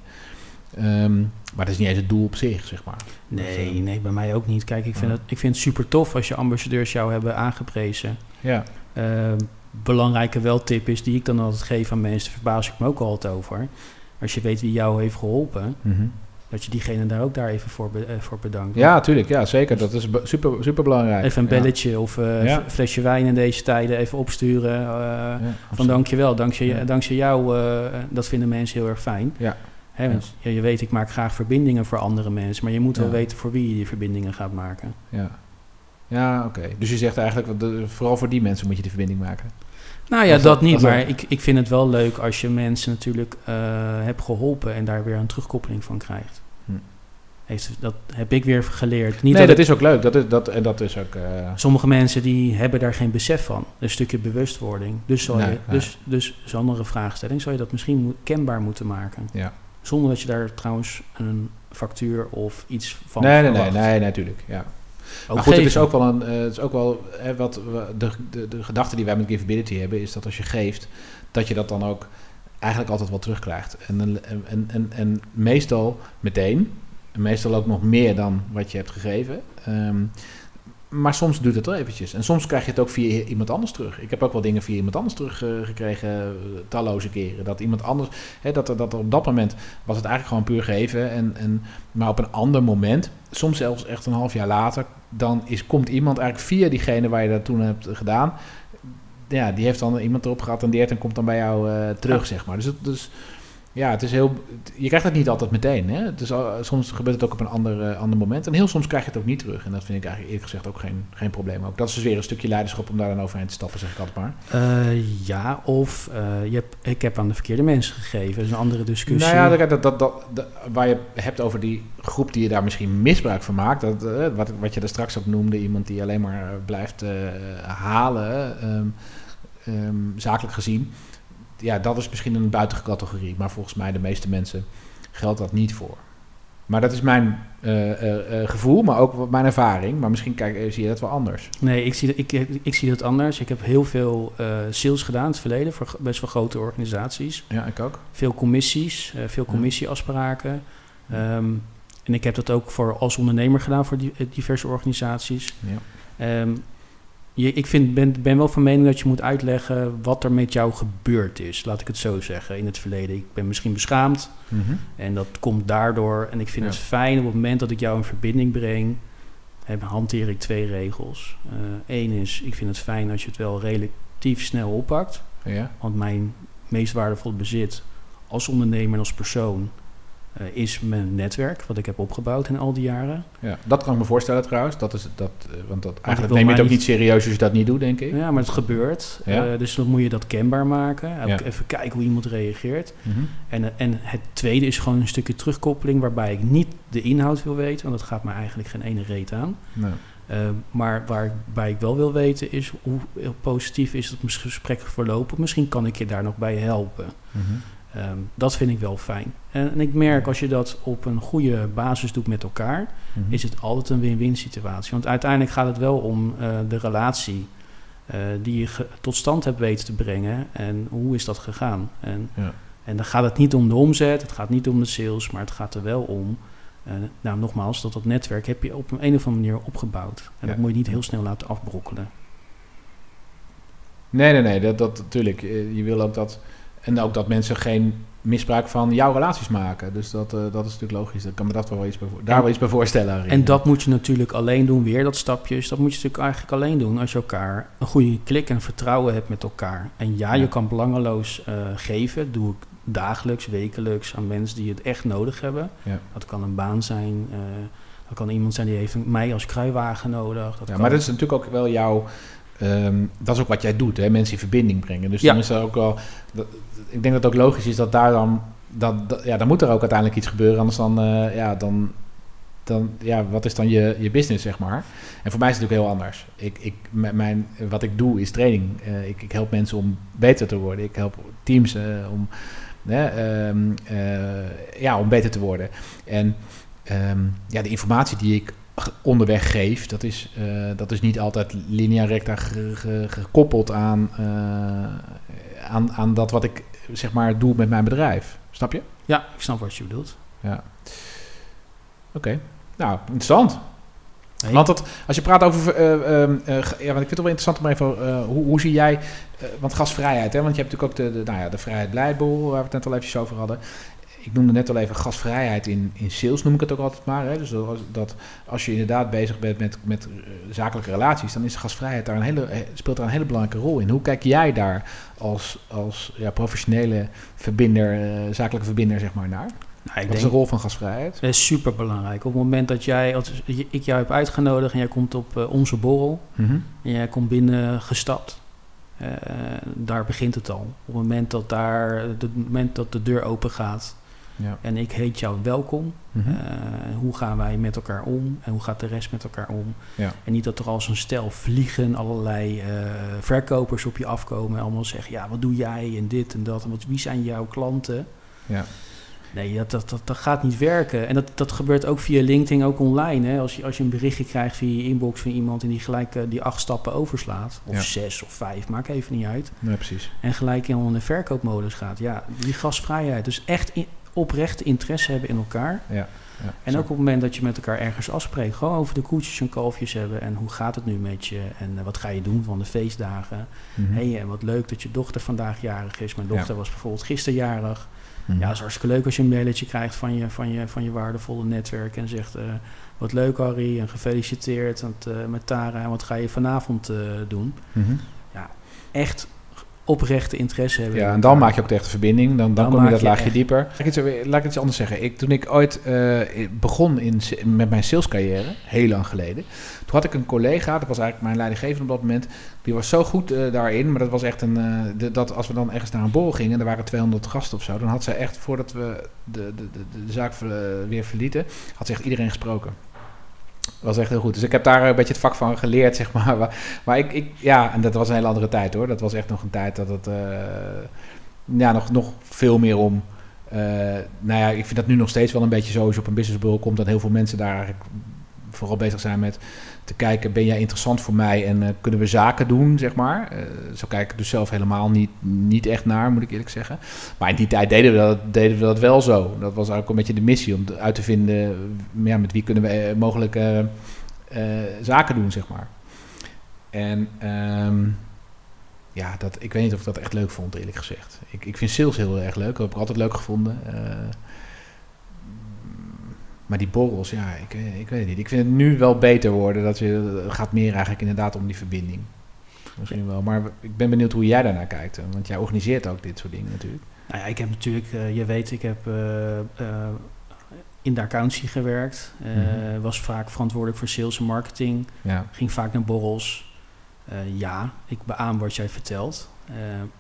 A: Um, maar dat is niet eens het doel op zich, zeg maar.
B: Nee, dus, nee, bij mij ook niet. Kijk, ik vind, het, ik vind het super tof als je ambassadeurs jou hebben aangeprezen. Ja. Uh, belangrijke wel tip is, die ik dan altijd geef aan mensen, verbaas ik me ook altijd over. Als je weet wie jou heeft geholpen, mm -hmm. dat je diegene daar ook daar even voor, be, uh, voor bedankt.
A: Ja, tuurlijk. Ja, zeker. Dat is super, super belangrijk.
B: Even een belletje ja. of uh, ja. flesje wijn in deze tijden even opsturen. Ja, van dankjewel, dankzij, dankzij jou. dat vinden mensen heel erg fijn. Ja. Ja. je weet, ik maak graag verbindingen voor andere mensen, maar je moet wel weten voor wie je die verbindingen gaat maken.
A: Ja, ja oké. Dus je zegt eigenlijk, vooral voor die mensen moet je die verbinding maken.
B: Nou ja, dat, niet, maar ik, ik vind het wel leuk als je mensen natuurlijk uh, hebt geholpen en daar weer een terugkoppeling van krijgt. Hm. Heeft, dat heb ik weer geleerd.
A: Niet nee, dat, is ook leuk. Dat is, dat, en dat is ook, uh...
B: Sommige mensen die hebben daar geen besef van. Een stukje bewustwording. Dus, zal je, dus, dus andere vraagstelling. Zou je dat misschien kenbaar moeten maken? Ja. Zonder dat je daar trouwens een factuur of iets van
A: Nee, nee, nee, nee, natuurlijk. Ja. maar goed, het is ook wel een, uh, het is ook wel hè, wat de, de, de gedachte die wij met Giveability hebben, is dat als je geeft, dat je dat dan ook eigenlijk altijd wel terugkrijgt. En, en, en, en meestal meteen, en meestal ook nog meer dan wat je hebt gegeven. Maar soms duurt het wel eventjes. En soms krijg je het ook via iemand anders terug. Ik heb ook wel dingen via iemand anders teruggekregen, uh, talloze keren. Dat iemand anders, hè, dat, er, dat er op dat moment was het eigenlijk gewoon puur geven. En, en, maar op een ander moment, soms zelfs echt een half jaar later, dan is, komt iemand eigenlijk via diegene waar je dat toen hebt gedaan. Ja, die heeft dan iemand erop geattendeerd en komt dan bij jou uh, terug, zeg maar. Dus, dus ja, het is heel. Je krijgt het niet altijd meteen. Hè? Dus, soms gebeurt het ook op een ander, uh, ander moment. En heel soms krijg je het ook niet terug. En dat vind ik eigenlijk eerlijk gezegd ook geen, geen probleem. Ook. Dat is dus weer een stukje leiderschap om daar dan overheen te stappen, zeg ik altijd maar.
B: Uh, ja, of uh, je hebt, ik heb aan de verkeerde mensen gegeven. Dat is een andere discussie.
A: Nou ja, dat, dat, dat, dat, waar je hebt over die groep die je daar misschien misbruik van maakt. Dat, wat, wat je er straks ook noemde, iemand die alleen maar blijft halen, um, um, zakelijk gezien ja, dat is misschien een buitencategorie, maar volgens mij de meeste mensen geldt dat niet voor. Maar dat is mijn uh, uh, uh, gevoel, maar ook mijn ervaring. Maar misschien kijk, zie je dat wel anders.
B: Nee, ik zie, ik, ik zie dat anders. Ik heb heel veel sales gedaan in het verleden voor best wel grote organisaties.
A: Ja, ik ook.
B: Veel commissies, veel commissieafspraken. Um, en ik heb dat ook voor als ondernemer gedaan voor die, diverse organisaties. Ja. Um, je, ik vind, ben, ben wel van mening dat je moet uitleggen wat er met jou gebeurd is. Laat ik het zo zeggen, in het verleden. Ik ben misschien beschaamd mm -hmm. en dat komt daardoor. En ik vind ja. het fijn op het moment dat ik jou in verbinding breng, heb, hanteer ik twee regels. Eén uh, is, ik vind het fijn als je het wel relatief snel oppakt. Ja. Want mijn meest waardevolle bezit als ondernemer en als persoon uh, is mijn netwerk, wat ik heb opgebouwd in al die jaren.
A: Ja, dat kan ik me voorstellen trouwens. Dat is, dat, uh, want dat, eigenlijk neem je het ook niet serieus als je dat niet doet, denk ik.
B: Ja, maar het gebeurt. Ja. Uh, dus dan moet je dat kenbaar maken. Ja. Even kijken hoe iemand reageert. Mm -hmm. en, en het tweede is gewoon een stukje terugkoppeling... waarbij ik niet de inhoud wil weten... want dat gaat me eigenlijk geen ene reet aan. Nee. maar waarbij ik wel wil weten is hoe positief is het gesprek verlopen. Misschien kan ik je daar nog bij helpen. Mm -hmm. Ehm, dat vind ik wel fijn. En, en, ik merk als je dat op een goede basis doet met elkaar, mhm. is het altijd een win-win situatie. Want uiteindelijk gaat het wel om de relatie die je tot stand hebt weten te brengen en hoe is dat gegaan. En, ja. en dan gaat het niet om de omzet, het gaat niet om de sales, maar het gaat er wel om uh, nou, nogmaals, dat dat netwerk heb je op een, een of andere manier opgebouwd. En dat moet je niet heel snel laten afbrokkelen.
A: Nee, nee, nee, dat, dat natuurlijk. Eh, je wil ook dat. En ook dat mensen geen misbruik van jouw relaties maken. Dus dat, uh, dat is natuurlijk logisch. Ik kan me dat wel iets bij, daar wel iets bij voorstellen.
B: En dat moet je natuurlijk alleen doen, weer dat stapjes. Dat moet je natuurlijk eigenlijk alleen doen als je elkaar een goede klik en vertrouwen hebt met elkaar. En ja, je kan belangeloos uh, geven. Doe ik dagelijks, wekelijks aan mensen die het echt nodig hebben. Ja. Dat kan een baan zijn. Uh, dat kan iemand zijn die heeft mij als kruiwagen nodig.
A: Dat ja, maar dat is natuurlijk ook wel jouw... Um, dat is ook wat jij doet, hè? mensen in verbinding brengen. Dus dan is er ook wel... Dat, ik denk dat het ook logisch is dat daar dan... Dat, ja, dan moet er ook uiteindelijk iets gebeuren. Anders dan... Uh, ja, dan dan, ja, wat is dan je, je business, zeg maar? En voor mij is het natuurlijk heel anders. Ik, ik, mijn, wat ik doe is training. Uh, ik, ik help mensen om beter te worden. Ik help teams uh, om Ehm, eh, ja, om beter te worden. En ehm, ja, de informatie die ik onderweg geef, dat is, uh, dat is niet altijd linea recta gekoppeld aan, uh, aan, aan dat wat ik zeg maar doe met mijn bedrijf. Snap je?
B: Ja, ik snap wat je bedoelt.
A: Ja. Oké. Nou, interessant. Want dat, als je praat over. Uh, uh, ja, want ik vind het wel interessant om even. Hoe, hoe, zie jij. want gasvrijheid, hè? Want je hebt natuurlijk ook de, de, nou ja, de vrijheid blijbol, waar we het net al even over hadden. Ik noemde net al even gasvrijheid in, in sales, noem ik het ook altijd maar. Hè? Dus dat, dat als je inderdaad bezig bent met, met zakelijke relaties, dan is gasvrijheid daar een hele, speelt daar een hele belangrijke rol in. Hoe kijk jij daar als, als ja, professionele verbinder, zakelijke verbinder, zeg maar, naar? Nou, ik Wat is de rol van gasvrijheid?
B: Dat is super belangrijk. Op het moment dat jij, als ik jou heb uitgenodigd en jij komt op uh, onze borrel mhm. en jij komt binnen gestapt, uh, daar begint het al. Op het moment dat, daar, het moment dat de deur open gaat ja. en ik heet jou welkom, mm hoe gaan wij met elkaar om en hoe gaat de rest met elkaar om? Ja. En niet dat er als een stel vliegen allerlei verkopers op je afkomen en allemaal zeggen, ja, wat doe jij en dit en dat en wat, wie zijn jouw klanten? Ja. Nee, dat, dat, dat, dat, gaat niet werken. En dat, dat gebeurt ook via LinkedIn, ook online. Hè? Als, je, als je een berichtje krijgt via je inbox van iemand... en die gelijk uh, die acht stappen overslaat. Of zes of vijf, maakt even niet uit.
A: Nee, precies.
B: En gelijk in een verkoopmodus gaat. Ja, die gasvrijheid. Dus echt in, oprecht interesse hebben in elkaar. Ja. Ja, en ook op het moment dat je met elkaar ergens afspreekt, gewoon over de koetjes en kalfjes hebben en hoe gaat het nu met je en uh, wat ga je doen van de feestdagen. Mm hey, en wat leuk dat je dochter vandaag jarig is. Mijn dochter was bijvoorbeeld gisteren jarig. Mhm. Ja, het is hartstikke leuk als je een mailetje krijgt van je, van je, van je waardevolle netwerk en zegt... Uh, wat leuk Harry en gefeliciteerd met, uh, met Tara en wat ga je vanavond doen. Mhm. Ja, echt oprechte interesse hebben.
A: Ja, en dan maak je ook de echte verbinding. Dan, dan, kom je dat laagje dieper. Laat ik, het, laat ik iets anders zeggen. Ik, toen ik ooit uh, begon in, met mijn salescarrière, heel lang geleden... toen had ik een collega, dat was eigenlijk mijn leidinggevende op dat moment... die was zo goed uh, daarin, maar dat was echt een... Uh, de, dat als we dan ergens naar een borrel gingen... en er waren 200 gasten of zo... dan had zij echt, voordat we de, de, de, de zaak weer verlieten... had ze echt iedereen gesproken was echt heel goed. Dus ik heb daar een beetje het vak van geleerd, zeg <laughs> maar. Maar, ik, ik, ja, en dat was een hele andere tijd hoor. Dat was echt nog een tijd dat het, uh, ja, nog, nog veel meer om. Uh, nou ja, ik vind dat nu nog steeds wel een beetje zo als je op een businessbureau komt, dat heel veel mensen daar eigenlijk vooral bezig zijn met te kijken, ben jij interessant voor mij en uh, kunnen we zaken doen, zeg maar. Uh, zo kijk ik dus zelf helemaal niet, niet echt naar, moet ik eerlijk zeggen. Maar in die tijd deden we, dat, deden we dat wel zo. Dat was eigenlijk een beetje de missie om uit te vinden, ja, met wie kunnen we uh, mogelijk zaken doen, zeg maar. En um, ja, dat, ik weet niet of ik dat echt leuk vond, eerlijk gezegd. Ik, ik vind sales heel erg leuk, dat heb ik altijd leuk gevonden. Maar die borrels, ja, ik, eh, ik weet het niet. Ik vind het nu wel beter worden. Dat je, het gaat meer eigenlijk inderdaad om die verbinding. Misschien wel. Maar ik ben benieuwd hoe jij daarnaar kijkt. Want jij organiseert ook dit soort dingen natuurlijk.
B: Nou ja, ik heb natuurlijk, uh, je weet, ik heb uh, uh, in de accountie gewerkt. Mm Was vaak verantwoordelijk voor sales en marketing. Ja. Ging vaak naar borrels. ja, ik beaam wat jij vertelt.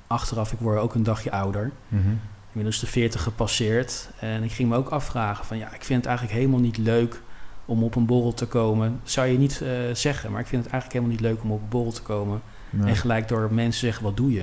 B: achteraf, ik word ook een dagje ouder. Mm -hmm inmiddels de 40 gepasseerd. En ik ging me ook afvragen van ja, ik vind het eigenlijk helemaal niet leuk om op een borrel te komen. zou je niet uh, zeggen, maar ik vind het eigenlijk helemaal niet leuk om op een borrel te komen. En gelijk door mensen zeggen, wat doe je?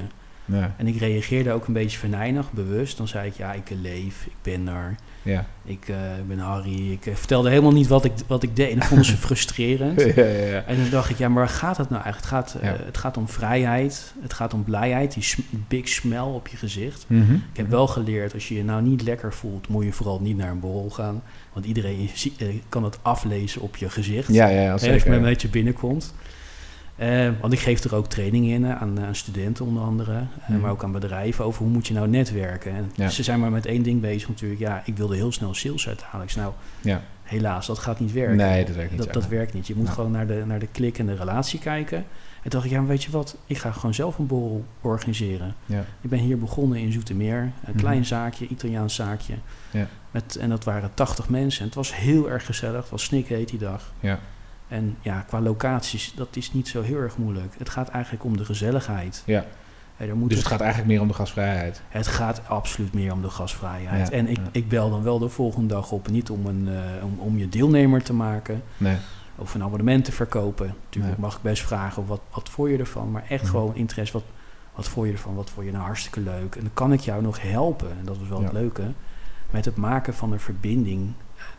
B: En ik reageerde ook een beetje venijnig, bewust. Dan zei ik, ja, ik leef, ik ben er. Ja. Ik uh, ben Harry. Ik uh, vertelde helemaal niet wat ik, wat ik deed. En dat vonden ze frustrerend. ja, ja, en dan dacht ik, ja, maar waar gaat het nou eigenlijk? Het gaat, uh, het gaat om vrijheid. Het gaat om blijheid. Die big smell op je gezicht. Mm -hmm. Ik heb wel geleerd, als je je nou niet lekker voelt... moet je vooral niet naar een borrel gaan. Want iedereen kan het aflezen op je gezicht. Ja, ja, als je met een beetje binnenkomt. Uh, want ik geef er ook trainingen in aan, aan, studenten onder andere, mm. maar ook aan bedrijven over hoe moet je nou netwerken. En Ze zijn maar met één ding bezig natuurlijk. Ja, ik wilde heel snel sales uithalen. Ik nou, ja. helaas, dat gaat niet werken.
A: Nee, dat werkt niet.
B: Dat, dat werkt niet. Je moet gewoon naar de, naar de klik en de relatie kijken. En dacht ik, ja, weet je wat, ik ga gewoon zelf een borrel organiseren. Ja. Ik ben hier begonnen in Zoetermeer, een mhm. klein zaakje, Italiaans zaakje. Ja. Met, en dat waren 80 mensen. En het was heel erg gezellig, het was snikheet die dag. Ja. En ja, qua locaties, dat is niet zo heel erg moeilijk. Het gaat eigenlijk om de gezelligheid. Ja.
A: moet dus het gaat eigenlijk meer om de gasvrijheid?
B: Het gaat absoluut meer om de gasvrijheid. en ik, ik bel dan wel de volgende dag op, niet om, een, uh, om, om je deelnemer te maken... Nee. of een abonnement te verkopen. Natuurlijk mag ik best vragen, wat, wat vond je ervan? Maar echt mhm. gewoon interesse, wat, wat vond je ervan? Wat vond je nou hartstikke leuk? En dan kan ik jou nog helpen, en dat was wel het leuke... met het maken van een verbinding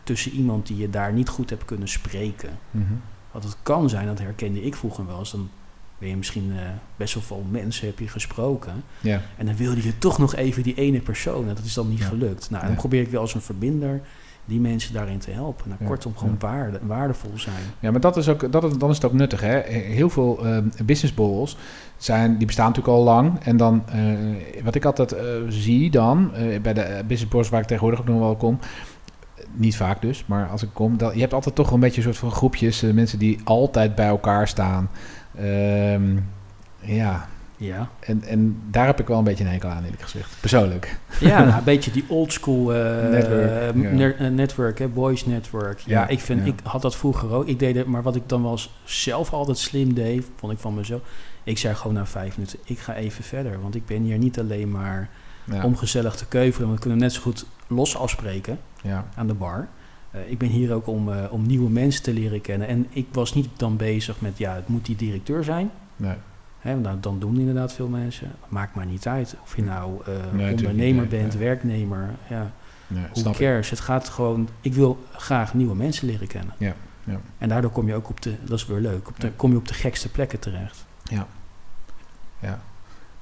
B: tussen iemand die je daar niet goed hebt kunnen spreken. Mm Want het kan zijn, dat herkende ik vroeger wel eens, dan ben je misschien uh, best wel veel mensen heb je gesproken. Ja. En dan wilde je toch nog even die ene persoon. dat is dan niet gelukt. Nou, dan probeer ik wel als een verbinder die mensen daarin te helpen. Nou, kortom, gewoon waarde, waardevol zijn.
A: Ja, maar dat is ook, dat, dan is het ook nuttig. Hè? Heel veel uh, business zijn, die bestaan natuurlijk al lang. En dan, uh, wat ik altijd zie dan, bij de business waar ik tegenwoordig ook nog wel kom niet vaak dus, maar als ik kom, dan, je hebt altijd toch een beetje een soort van groepjes, uh, mensen die altijd bij elkaar staan. Um, ja. Ja. En, en daar heb ik wel een beetje een enkel aan, eerlijk gezegd. Persoonlijk.
B: Ja, nou, <laughs> een beetje die oldschool uh, network, ja. network hè, boys network. Ja, ja ik, vind, ik had dat vroeger ook. Ik deed het, maar wat ik dan wel zelf altijd slim deed, vond ik van mezelf. Ik zei gewoon na vijf minuten, ik ga even verder. Want ik ben hier niet alleen maar om gezellig te keuvelen. Want we kunnen net zo goed los afspreken ja. aan de bar. Uh, ik ben hier ook om, uh, om nieuwe mensen te leren kennen. En ik was niet dan bezig met, ja, het moet die directeur zijn. Nee. Hè, nou, dan doen inderdaad veel mensen. Maakt maar niet uit of je nou nee, ondernemer bent, werknemer. Ja. Who cares? Het gaat gewoon, ik wil graag nieuwe mensen leren kennen. Ja. Ja. En daardoor kom je ook op de, dat is weer leuk, op de, kom je op de gekste plekken terecht.
A: Ja. Ja.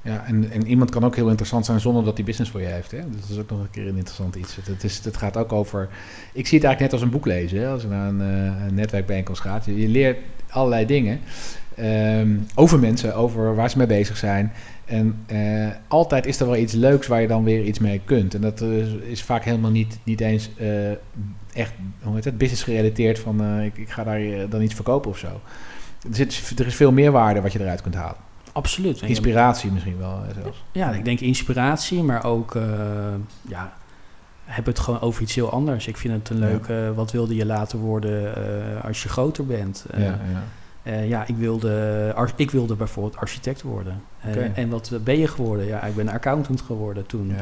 A: Ja, en, en iemand kan ook heel interessant zijn zonder dat hij business voor je heeft. Hè? dat is ook nog een keer een interessant iets. Het, is, het gaat ook over... Ik zie het eigenlijk net als een boek lezen. Hè? Als je naar een, uh, een netwerkbijeenkomst gaat. Je, leert allerlei dingen um, over mensen, over waar ze mee bezig zijn. En uh, altijd is er wel iets leuks waar je dan weer iets mee kunt. En dat is, vaak helemaal niet, niet eens uh, echt hoe heet het, business gerelateerd van ik, ik ga daar dan iets verkopen of zo. Er, zit, er is veel meer waarde wat je eruit kunt halen.
B: Absoluut.
A: Inspiratie misschien wel zelfs.
B: Ja, ik denk inspiratie, maar ook uh, ja, heb het gewoon over iets heel anders. Ik vind het een leuke, wat wilde je later worden uh, als je groter bent? Uh, ja, ja. ja, ik wilde, ik wilde bijvoorbeeld architect worden. Okay. En wat ben je geworden? Ja, ik ben accountant geworden toen.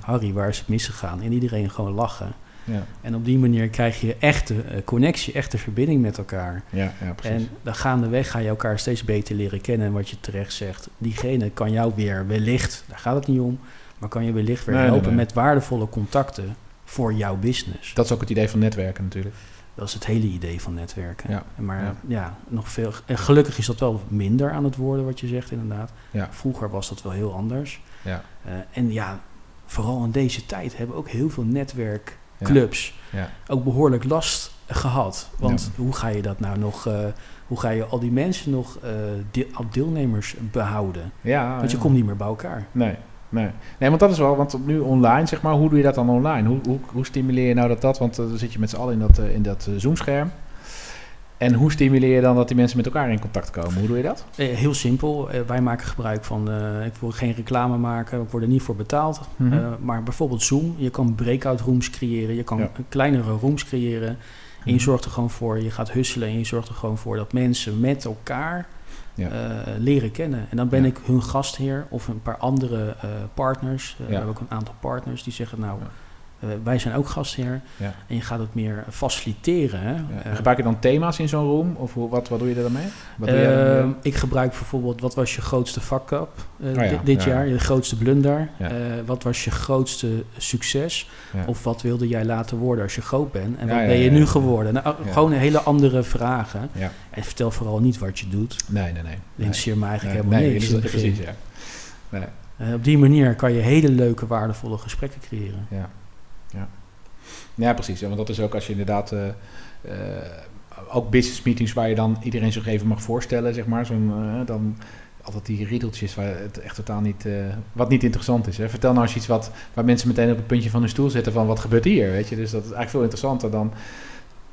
B: Harry, waar is het misgegaan? En iedereen gewoon lachen. Ja. En op die manier krijg je echte uh, connectie, echte verbinding met elkaar. Ja, ja, precies. En dan gaandeweg ga je elkaar steeds beter leren kennen. En wat je terecht zegt, diegene kan jou weer wellicht, daar gaat het niet om, maar kan je wellicht weer helpen met waardevolle contacten voor jouw business.
A: Dat is ook het idee van netwerken natuurlijk.
B: Dat is het hele idee van netwerken. Ja, maar ja. nog veel. En gelukkig is dat wel minder aan het worden, wat je zegt, inderdaad. Ja. Vroeger was dat wel heel anders. Ja. Uh, en ja, vooral in deze tijd hebben ook heel veel netwerk clubs ja. ook behoorlijk last gehad. Want hoe ga je dat nou nog, uh, hoe ga je al die mensen nog uh, de, deelnemers behouden? Ja, want je komt niet meer bij elkaar.
A: Nee, nee. nee, want dat is wel, want nu online, zeg maar, hoe doe je dat dan online? Hoe, hoe, hoe stimuleer je nou dat dat? Want uh, dan zit je met z'n allen in dat, in dat Zoom-scherm. En hoe stimuleer je dan dat die mensen met elkaar in contact komen? Hoe doe je dat?
B: Eh, heel simpel. Eh, wij maken gebruik van, uh, ik wil geen reclame maken, we worden niet voor betaald. Mm -hmm. uh, maar bijvoorbeeld Zoom, je kan breakout rooms creëren, je kan ja. kleinere rooms creëren. En je mhm. zorgt er gewoon voor, je gaat husselen en je zorgt er gewoon voor dat mensen met elkaar ja. leren kennen. En dan ben ik hun gastheer of een paar andere partners. we hebben ook een aantal partners die zeggen, nou Uh, wij zijn ook gastheer. Ja. En je gaat het meer faciliteren. Hè?
A: Ja. gebruik je dan thema's in zo'n room? Of hoe, wat, wat doe je er dan mee? Wat
B: uh, ik gebruik bijvoorbeeld, wat was je grootste fuck-up uh, dit, jaar? Je grootste blunder? wat was je grootste succes? Of wat wilde jij laten worden als je groot bent? En wat ben je nu geworden? Nou, Gewoon hele andere vragen. En vertel vooral niet wat je doet.
A: Nee, nee, nee.
B: Interesseert me eigenlijk helemaal nee, niks. precies, ja. Nee. op die manier kan je hele leuke, waardevolle gesprekken creëren.
A: Ja. Ja, ja precies. want dat is ook als je inderdaad... Uh, ook business meetings waar je dan iedereen zich even mag voorstellen, zeg maar. Zo'n, uh, dan altijd die riedeltjes waar het echt totaal niet, wat niet interessant is. Hè. Vertel nou eens iets wat, waar mensen meteen op het puntje van hun stoel zitten van wat gebeurt hier, weet je. Dus dat is eigenlijk veel interessanter dan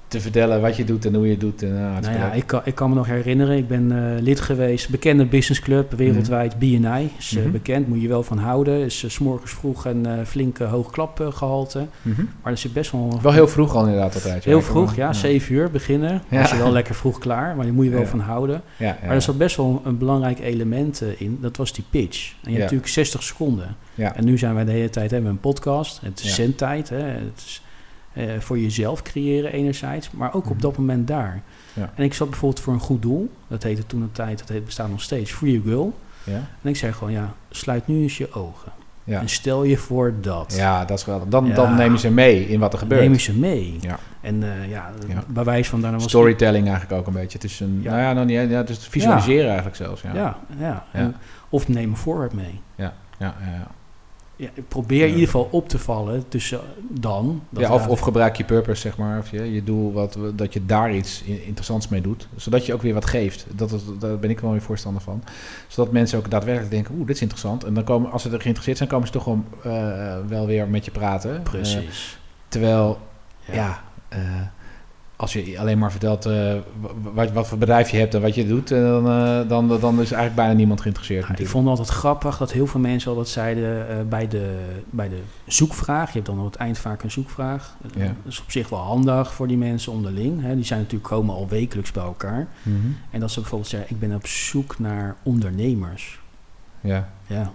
A: te vertellen wat je doet en hoe je het doet. En,
B: uh, nou ja, ik kan, ik kan me nog herinneren, ik ben uh, lid geweest, bekende businessclub wereldwijd, mm BNI. Is mm -hmm. bekend, moet je wel van houden. Is s s'morgens vroeg een flinke hoog klapgehalte. Mm -hmm. Maar er zit best wel...
A: Wel heel vroeg al inderdaad altijd.
B: Heel vroeg, ja, zeven uur beginnen. Ja. Als je wel <laughs> lekker vroeg klaar, maar je moet je wel van houden. maar er zat best wel een belangrijk element in, dat was die pitch. En je hebt natuurlijk 60 seconden. En nu zijn wij de hele tijd, hebben we een podcast. Het is zendtijd, hè. Het is uh, voor jezelf creëren enerzijds, maar ook op mhm. dat moment daar. Ja. En ik zat bijvoorbeeld voor een goed doel. Dat heette toen een tijd, dat heet, bestaat nog steeds, Free Girl. Ja. En ik zei gewoon, ja, sluit nu eens je ogen. Ja. En stel je voor dat.
A: Ja, dat is wel. Dan, dan neem je ze mee in wat er gebeurt.
B: Neem je ze mee. Ja. En uh, ja, bij wijze van
A: daarna was Storytelling eigenlijk ook een beetje. Het is een, ja. nou ja, dan niet, ja, het is visualiseren eigenlijk zelfs. Ja,
B: ja, ja. En, of neem een voorwerp mee.
A: Ja, ja, ja
B: ja, probeer in ieder geval op te vallen tussen dan.
A: Ja, of, of gebruik je purpose, zeg maar, of je, je doel, wat, dat je daar iets interessants mee doet. Zodat je ook weer wat geeft. Dat is, daar ben ik wel weer voorstander van. Zodat mensen ook daadwerkelijk denken, oeh, dit is interessant. En dan komen, als ze er geïnteresseerd zijn, komen ze toch gewoon uh, wel weer met je praten.
B: Precies.
A: Uh, terwijl, ja, ja uh, als je alleen maar vertelt uh, wat, wat, voor bedrijf je hebt en wat je doet, uh, dan, uh, dan, dan is eigenlijk bijna niemand geïnteresseerd.
B: Ja, ik vond het altijd grappig dat heel veel mensen altijd zeiden bij, de, bij de zoekvraag. Je hebt dan op het eind vaak een zoekvraag. Ja. Dat is op zich wel handig voor die mensen onderling. Hè. Die zijn natuurlijk komen al wekelijks bij elkaar. Mm -hmm. En dat ze bijvoorbeeld zeggen, ik ben op zoek naar ondernemers.
A: Ja.
B: Ja.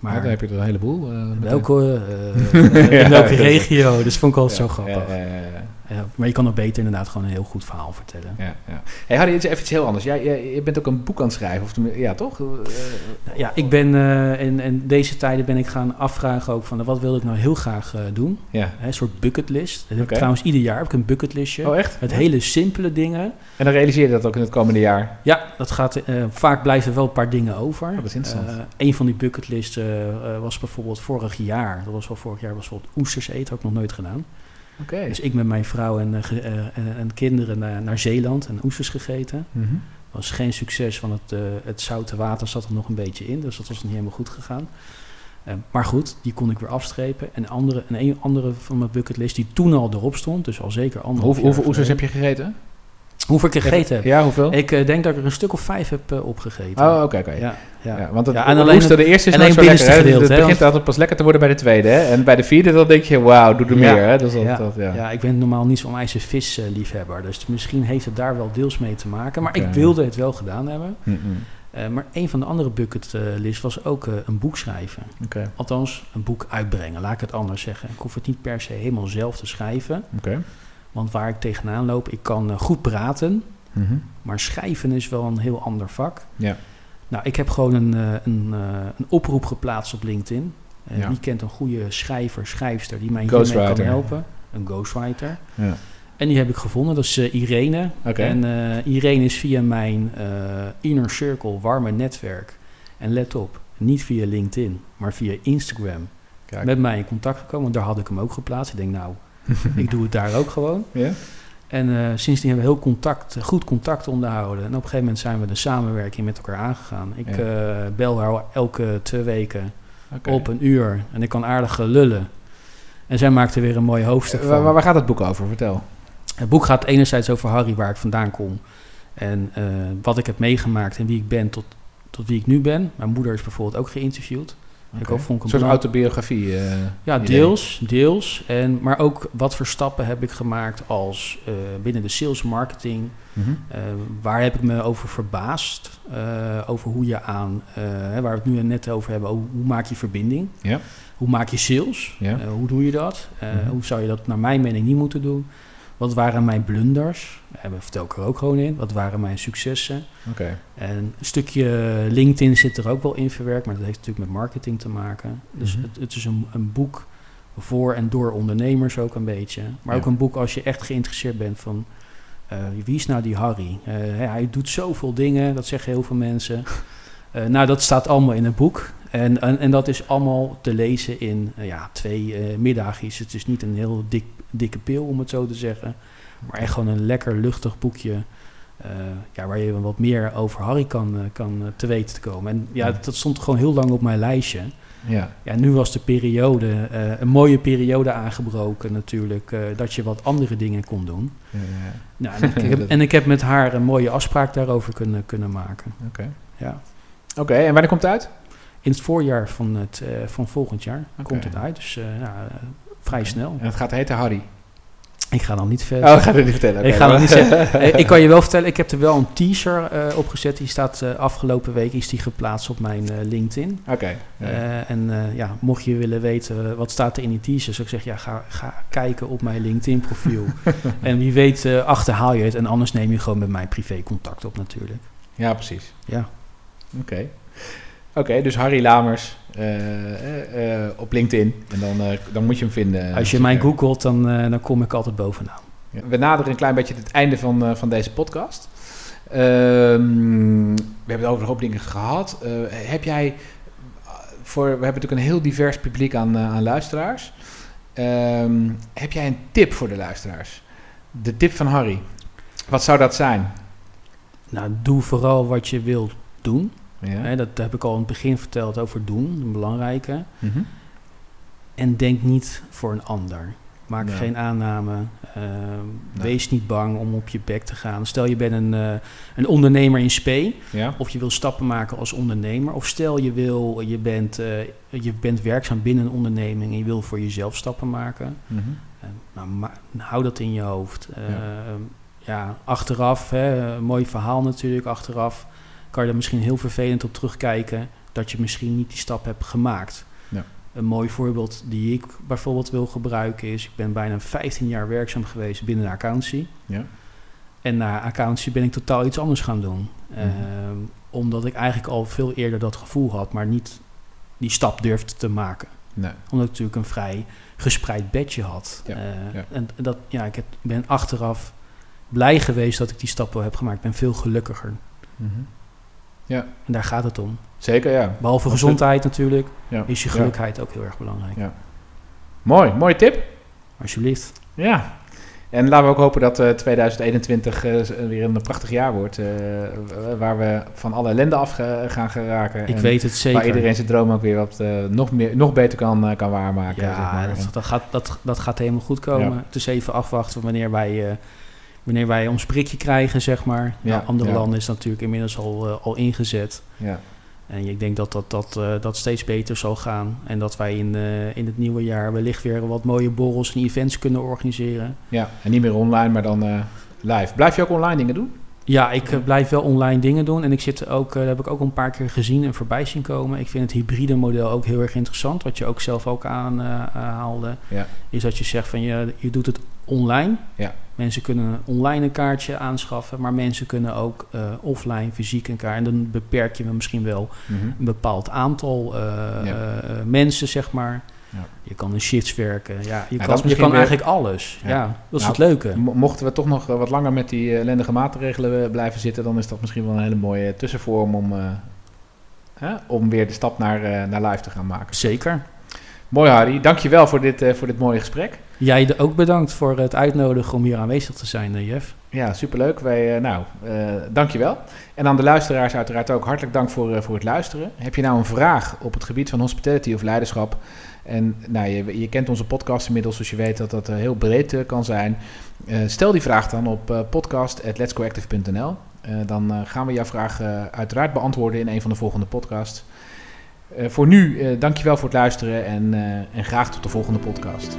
A: Maar ja, dan heb je er een heleboel.
B: welke, <laughs> in welke regio? <laughs> Dus vond ik altijd zo grappig. Ja, maar je kan ook beter inderdaad gewoon een heel goed verhaal vertellen.
A: Ja, ja. Hey Harry, even iets heel anders. Jij, jij, je bent ook een boek aan het schrijven, of ja toch? Uh,
B: ja, ik ben uh, in, in, deze tijden ben ik gaan afvragen ook van wat wil ik nou heel graag doen. Ja. een soort bucketlist. Dat heb ik trouwens ieder jaar heb ik een bucketlistje.
A: Oh echt?
B: Met hele simpele dingen.
A: En dan realiseer je dat ook in het komende jaar?
B: Ja, dat gaat, vaak blijven wel een paar dingen over.
A: Oh, dat is interessant.
B: een van die bucketlisten was bijvoorbeeld vorig jaar, dat was wel vorig jaar, was bijvoorbeeld oesters eten, ik nog nooit gedaan.
A: Okay.
B: Dus ik met mijn vrouw en, uh, en kinderen naar, naar, Zeeland en oesters gegeten. Mm was geen succes, van het, uh, het zoute water zat er nog een beetje in. Dus dat was niet helemaal goed gegaan. maar goed, die kon ik weer afstrepen. En, andere, en een andere van mijn bucketlist die toen al erop stond, dus al zeker andere.
A: Hoe, hoeveel oesters heb je gegeten?
B: Hoeveel ik gegeten heb?
A: Ja, hoeveel?
B: Ik uh, denk dat ik er een stuk of vijf heb uh, opgegeten.
A: Oh, oké, oké. Okay. Ja, ja. ja, want het, ja, en alleen de eerste is nog zo lekker. Gedeelte, het begint altijd pas lekker te worden bij de tweede. Hè? En bij de vierde dan denk je, wauw, doe er meer. Hè?
B: Dat, ja. Dat, ja. ja, ik ben normaal niet zo'n ijzer vis uh, liefhebber. Dus misschien heeft het daar wel deels mee te maken. Maar okay. ik wilde het wel gedaan hebben. Mm -mm. Uh, maar een van de andere bucketlist was ook uh, een boek schrijven.
A: Okay.
B: Althans, een boek uitbrengen. Laat ik het anders zeggen. Ik hoef het niet per se helemaal zelf te schrijven.
A: Okay.
B: Want waar ik tegenaan loop, ik kan uh, goed praten. Mm -hmm. Maar schrijven is wel een heel ander vak.
A: Ja.
B: Nou, ik heb gewoon een, een, een oproep geplaatst op LinkedIn. Ja. Wie kent een goede schrijver, schrijfster die mij hiermee kan helpen? Een ghostwriter.
A: Ja.
B: En die heb ik gevonden, dat is uh, Irene.
A: Okay.
B: En uh, Irene is via mijn uh, Inner Circle warme netwerk. En let op, niet via LinkedIn, maar via Instagram. Kijk. Met mij in contact gekomen, want daar had ik hem ook geplaatst. Ik denk, nou, <laughs> ik doe het daar ook gewoon.
A: Yeah.
B: En uh, sindsdien hebben we heel contact, goed contact onderhouden. En op een gegeven moment zijn we de samenwerking met elkaar aangegaan. Ik ja. uh, bel haar elke twee weken okay. op een uur. En ik kan aardig lullen. En zij maakte weer een mooi hoofdstuk
A: van. Waar, waar gaat het boek over? Vertel.
B: Het boek gaat enerzijds over Harry, waar ik vandaan kom. En uh, wat ik heb meegemaakt en wie ik ben tot, tot wie ik nu ben. Mijn moeder is bijvoorbeeld ook geïnterviewd. Ik ook, vond
A: een soort autobiografie.
B: ja, deels, deels. En, maar ook wat voor stappen heb ik gemaakt als binnen de sales marketing. Mhm. waar heb ik me over verbaasd? over hoe je aan, waar we het nu net over hebben, hoe maak je verbinding? Ja. Hoe maak je sales? Ja. hoe doe je dat? Mhm. Hoe zou je dat naar mijn mening niet moeten doen? Wat waren mijn blunders? En we vertel ik er ook gewoon in. Wat waren mijn successen? Oké. En een stukje LinkedIn zit er ook wel in verwerkt, maar dat heeft natuurlijk met marketing te maken. Dus mhm. het, het, is een, een, boek voor en door ondernemers ook een beetje. Maar ook een boek als je echt geïnteresseerd bent van... Uh, wie is nou die Harry? Uh, hij doet zoveel dingen, dat zeggen heel veel mensen. Uh, <laughs> nou, dat staat allemaal in het boek. En, en, en, dat is allemaal te lezen in ja, twee middagjes. Het is niet een heel dik dikke pil, om het zo te zeggen. Maar echt gewoon een lekker luchtig boekje. Uh, ja, waar je wat meer over Harry kan, uh, kan uh, te weten te komen. En ja, dat stond gewoon heel lang op mijn lijstje. Ja. ja, nu was de periode, een mooie periode aangebroken natuurlijk, dat je wat andere dingen kon doen. Ja, ja. Nou, en, ik <laughs> heb, en, ik heb, met haar een mooie afspraak daarover kunnen, kunnen maken.
A: Oké. Ja. Oké, en wanneer komt het uit?
B: In het voorjaar van, het, van volgend jaar komt het uit. Dus ja, vrij snel.
A: En het gaat heten Harry?
B: Ik ga dan niet verder.
A: Oh, ga het niet vertellen.
B: ik ga niet zeggen. <laughs> Eh, ik kan je wel vertellen, ik heb er wel een teaser uh, opgezet. Die staat uh, afgelopen week is die geplaatst op mijn uh, LinkedIn. Oké. en ja, mocht je willen weten wat staat er in die teaser, zou ik zeggen, ja, ga, ga kijken op mijn LinkedIn profiel. <laughs> en wie weet achterhaal je het. En anders neem je gewoon met mij privé contact op natuurlijk.
A: Ja, precies. Ja. Oké. Oké, dus Harry Lamers uh, op LinkedIn. En dan, dan moet je hem vinden.
B: Als je mij googelt, dan, dan kom ik altijd bovenaan.
A: Ja. We naderen een klein beetje het einde van, van deze podcast. Ehm, we hebben het over een hoop dingen gehad. heb jij voor, we hebben natuurlijk een heel divers publiek aan, aan luisteraars. Ehm, heb jij een tip voor de luisteraars? De tip van Harry. Wat zou dat zijn?
B: Nou, doe vooral wat je wilt doen. Ja. dat heb ik al in het begin verteld over doen, een belangrijke. Mhm. En denk niet voor een ander. Maak geen aanname. Ehm, wees niet bang om op je bek te gaan. Stel je bent een, uh, een ondernemer in spe. Ja. Of je wil stappen maken als ondernemer. Of stel je, wil, je, bent, uh, je bent werkzaam binnen een onderneming en je wil voor jezelf stappen maken. Mm nou, hou dat in je hoofd. Ja. Ehm, ja. achteraf, hè, een mooi verhaal natuurlijk, achteraf kan je er misschien heel vervelend op terugkijken dat je misschien niet die stap hebt gemaakt. Ja. Een mooi voorbeeld die ik bijvoorbeeld wil gebruiken is, ik ben bijna 15 jaar werkzaam geweest binnen de accountancy. Ja. En na accountancy ben ik totaal iets anders gaan doen. Mhm. Ehm, omdat ik eigenlijk al veel eerder dat gevoel had, maar niet die stap durfde te maken. Nee. Omdat ik natuurlijk een vrij gespreid bedje had. Ja, uh, En dat, ja, ik heb, ben achteraf blij geweest dat ik die stap wel heb gemaakt. Ik ben veel gelukkiger. Mm ja. En daar gaat het om.
A: Zeker, ja.
B: Behalve gezondheid natuurlijk, ja. is je gelukheid ook heel erg belangrijk. Ja.
A: Mooi, mooie tip.
B: Alsjeblieft.
A: Ja. En laten we ook hopen dat uh, 2021 uh, weer een prachtig jaar wordt. Uh, waar we van alle ellende af gaan geraken.
B: Ik weet het zeker.
A: Waar iedereen zijn droom ook weer wat nog, meer, nog beter kan, kan waarmaken.
B: Ja, zeg maar. dat, dat, gaat, dat, dat gaat helemaal goed komen. Het is even afwachten wanneer wij wanneer wij ons prikje krijgen, zeg maar. Ja, andere landen is natuurlijk inmiddels al, uh, al ingezet. Ja. En ik denk dat dat, dat, uh, dat steeds beter zal gaan. En dat wij in, uh, in het nieuwe jaar wellicht weer wat mooie borrels en events kunnen organiseren.
A: Ja, en niet meer online, maar dan live. Blijf je ook online dingen doen?
B: Ja, ik blijf wel online dingen doen. En ik zit ook, dat heb ik ook een paar keer gezien en voorbij zien komen. Ik vind het hybride model ook heel erg interessant. Wat je ook zelf ook aanhaalde. ja. Is dat je zegt van je, je doet het online. Ja. Mensen kunnen online een kaartje aanschaffen, maar mensen kunnen ook uh, offline fysiek een kaart. En dan beperk je me misschien wel mhm. een bepaald aantal mensen, zeg maar. Ja. Je kan in shifts werken. Ja, je kan, je kan eigenlijk alles. Ja, dat is nou, het leuke.
A: Mochten we toch nog wat langer met die ellendige maatregelen blijven zitten, dan is dat misschien wel een hele mooie tussenvorm om, om weer de stap naar, naar live te gaan maken.
B: Zeker.
A: Mooi Harry, dankjewel voor dit, voor dit mooie gesprek.
B: Jij ook bedankt voor het uitnodigen om hier aanwezig te zijn, eh, Jeff.
A: Ja, superleuk. Wij, nou, uh, dankjewel. En aan de luisteraars uiteraard ook hartelijk dank voor, voor het luisteren. Heb je nou een vraag op het gebied van hospitality of leiderschap? En nou, je, je kent onze podcast inmiddels, dus je weet dat dat heel breed kan zijn. stel die vraag dan op podcast.letscoactive.nl. dan gaan we jouw vraag uiteraard beantwoorden in een van de volgende podcasts. voor nu, dankjewel voor het luisteren en, en graag tot de volgende podcast.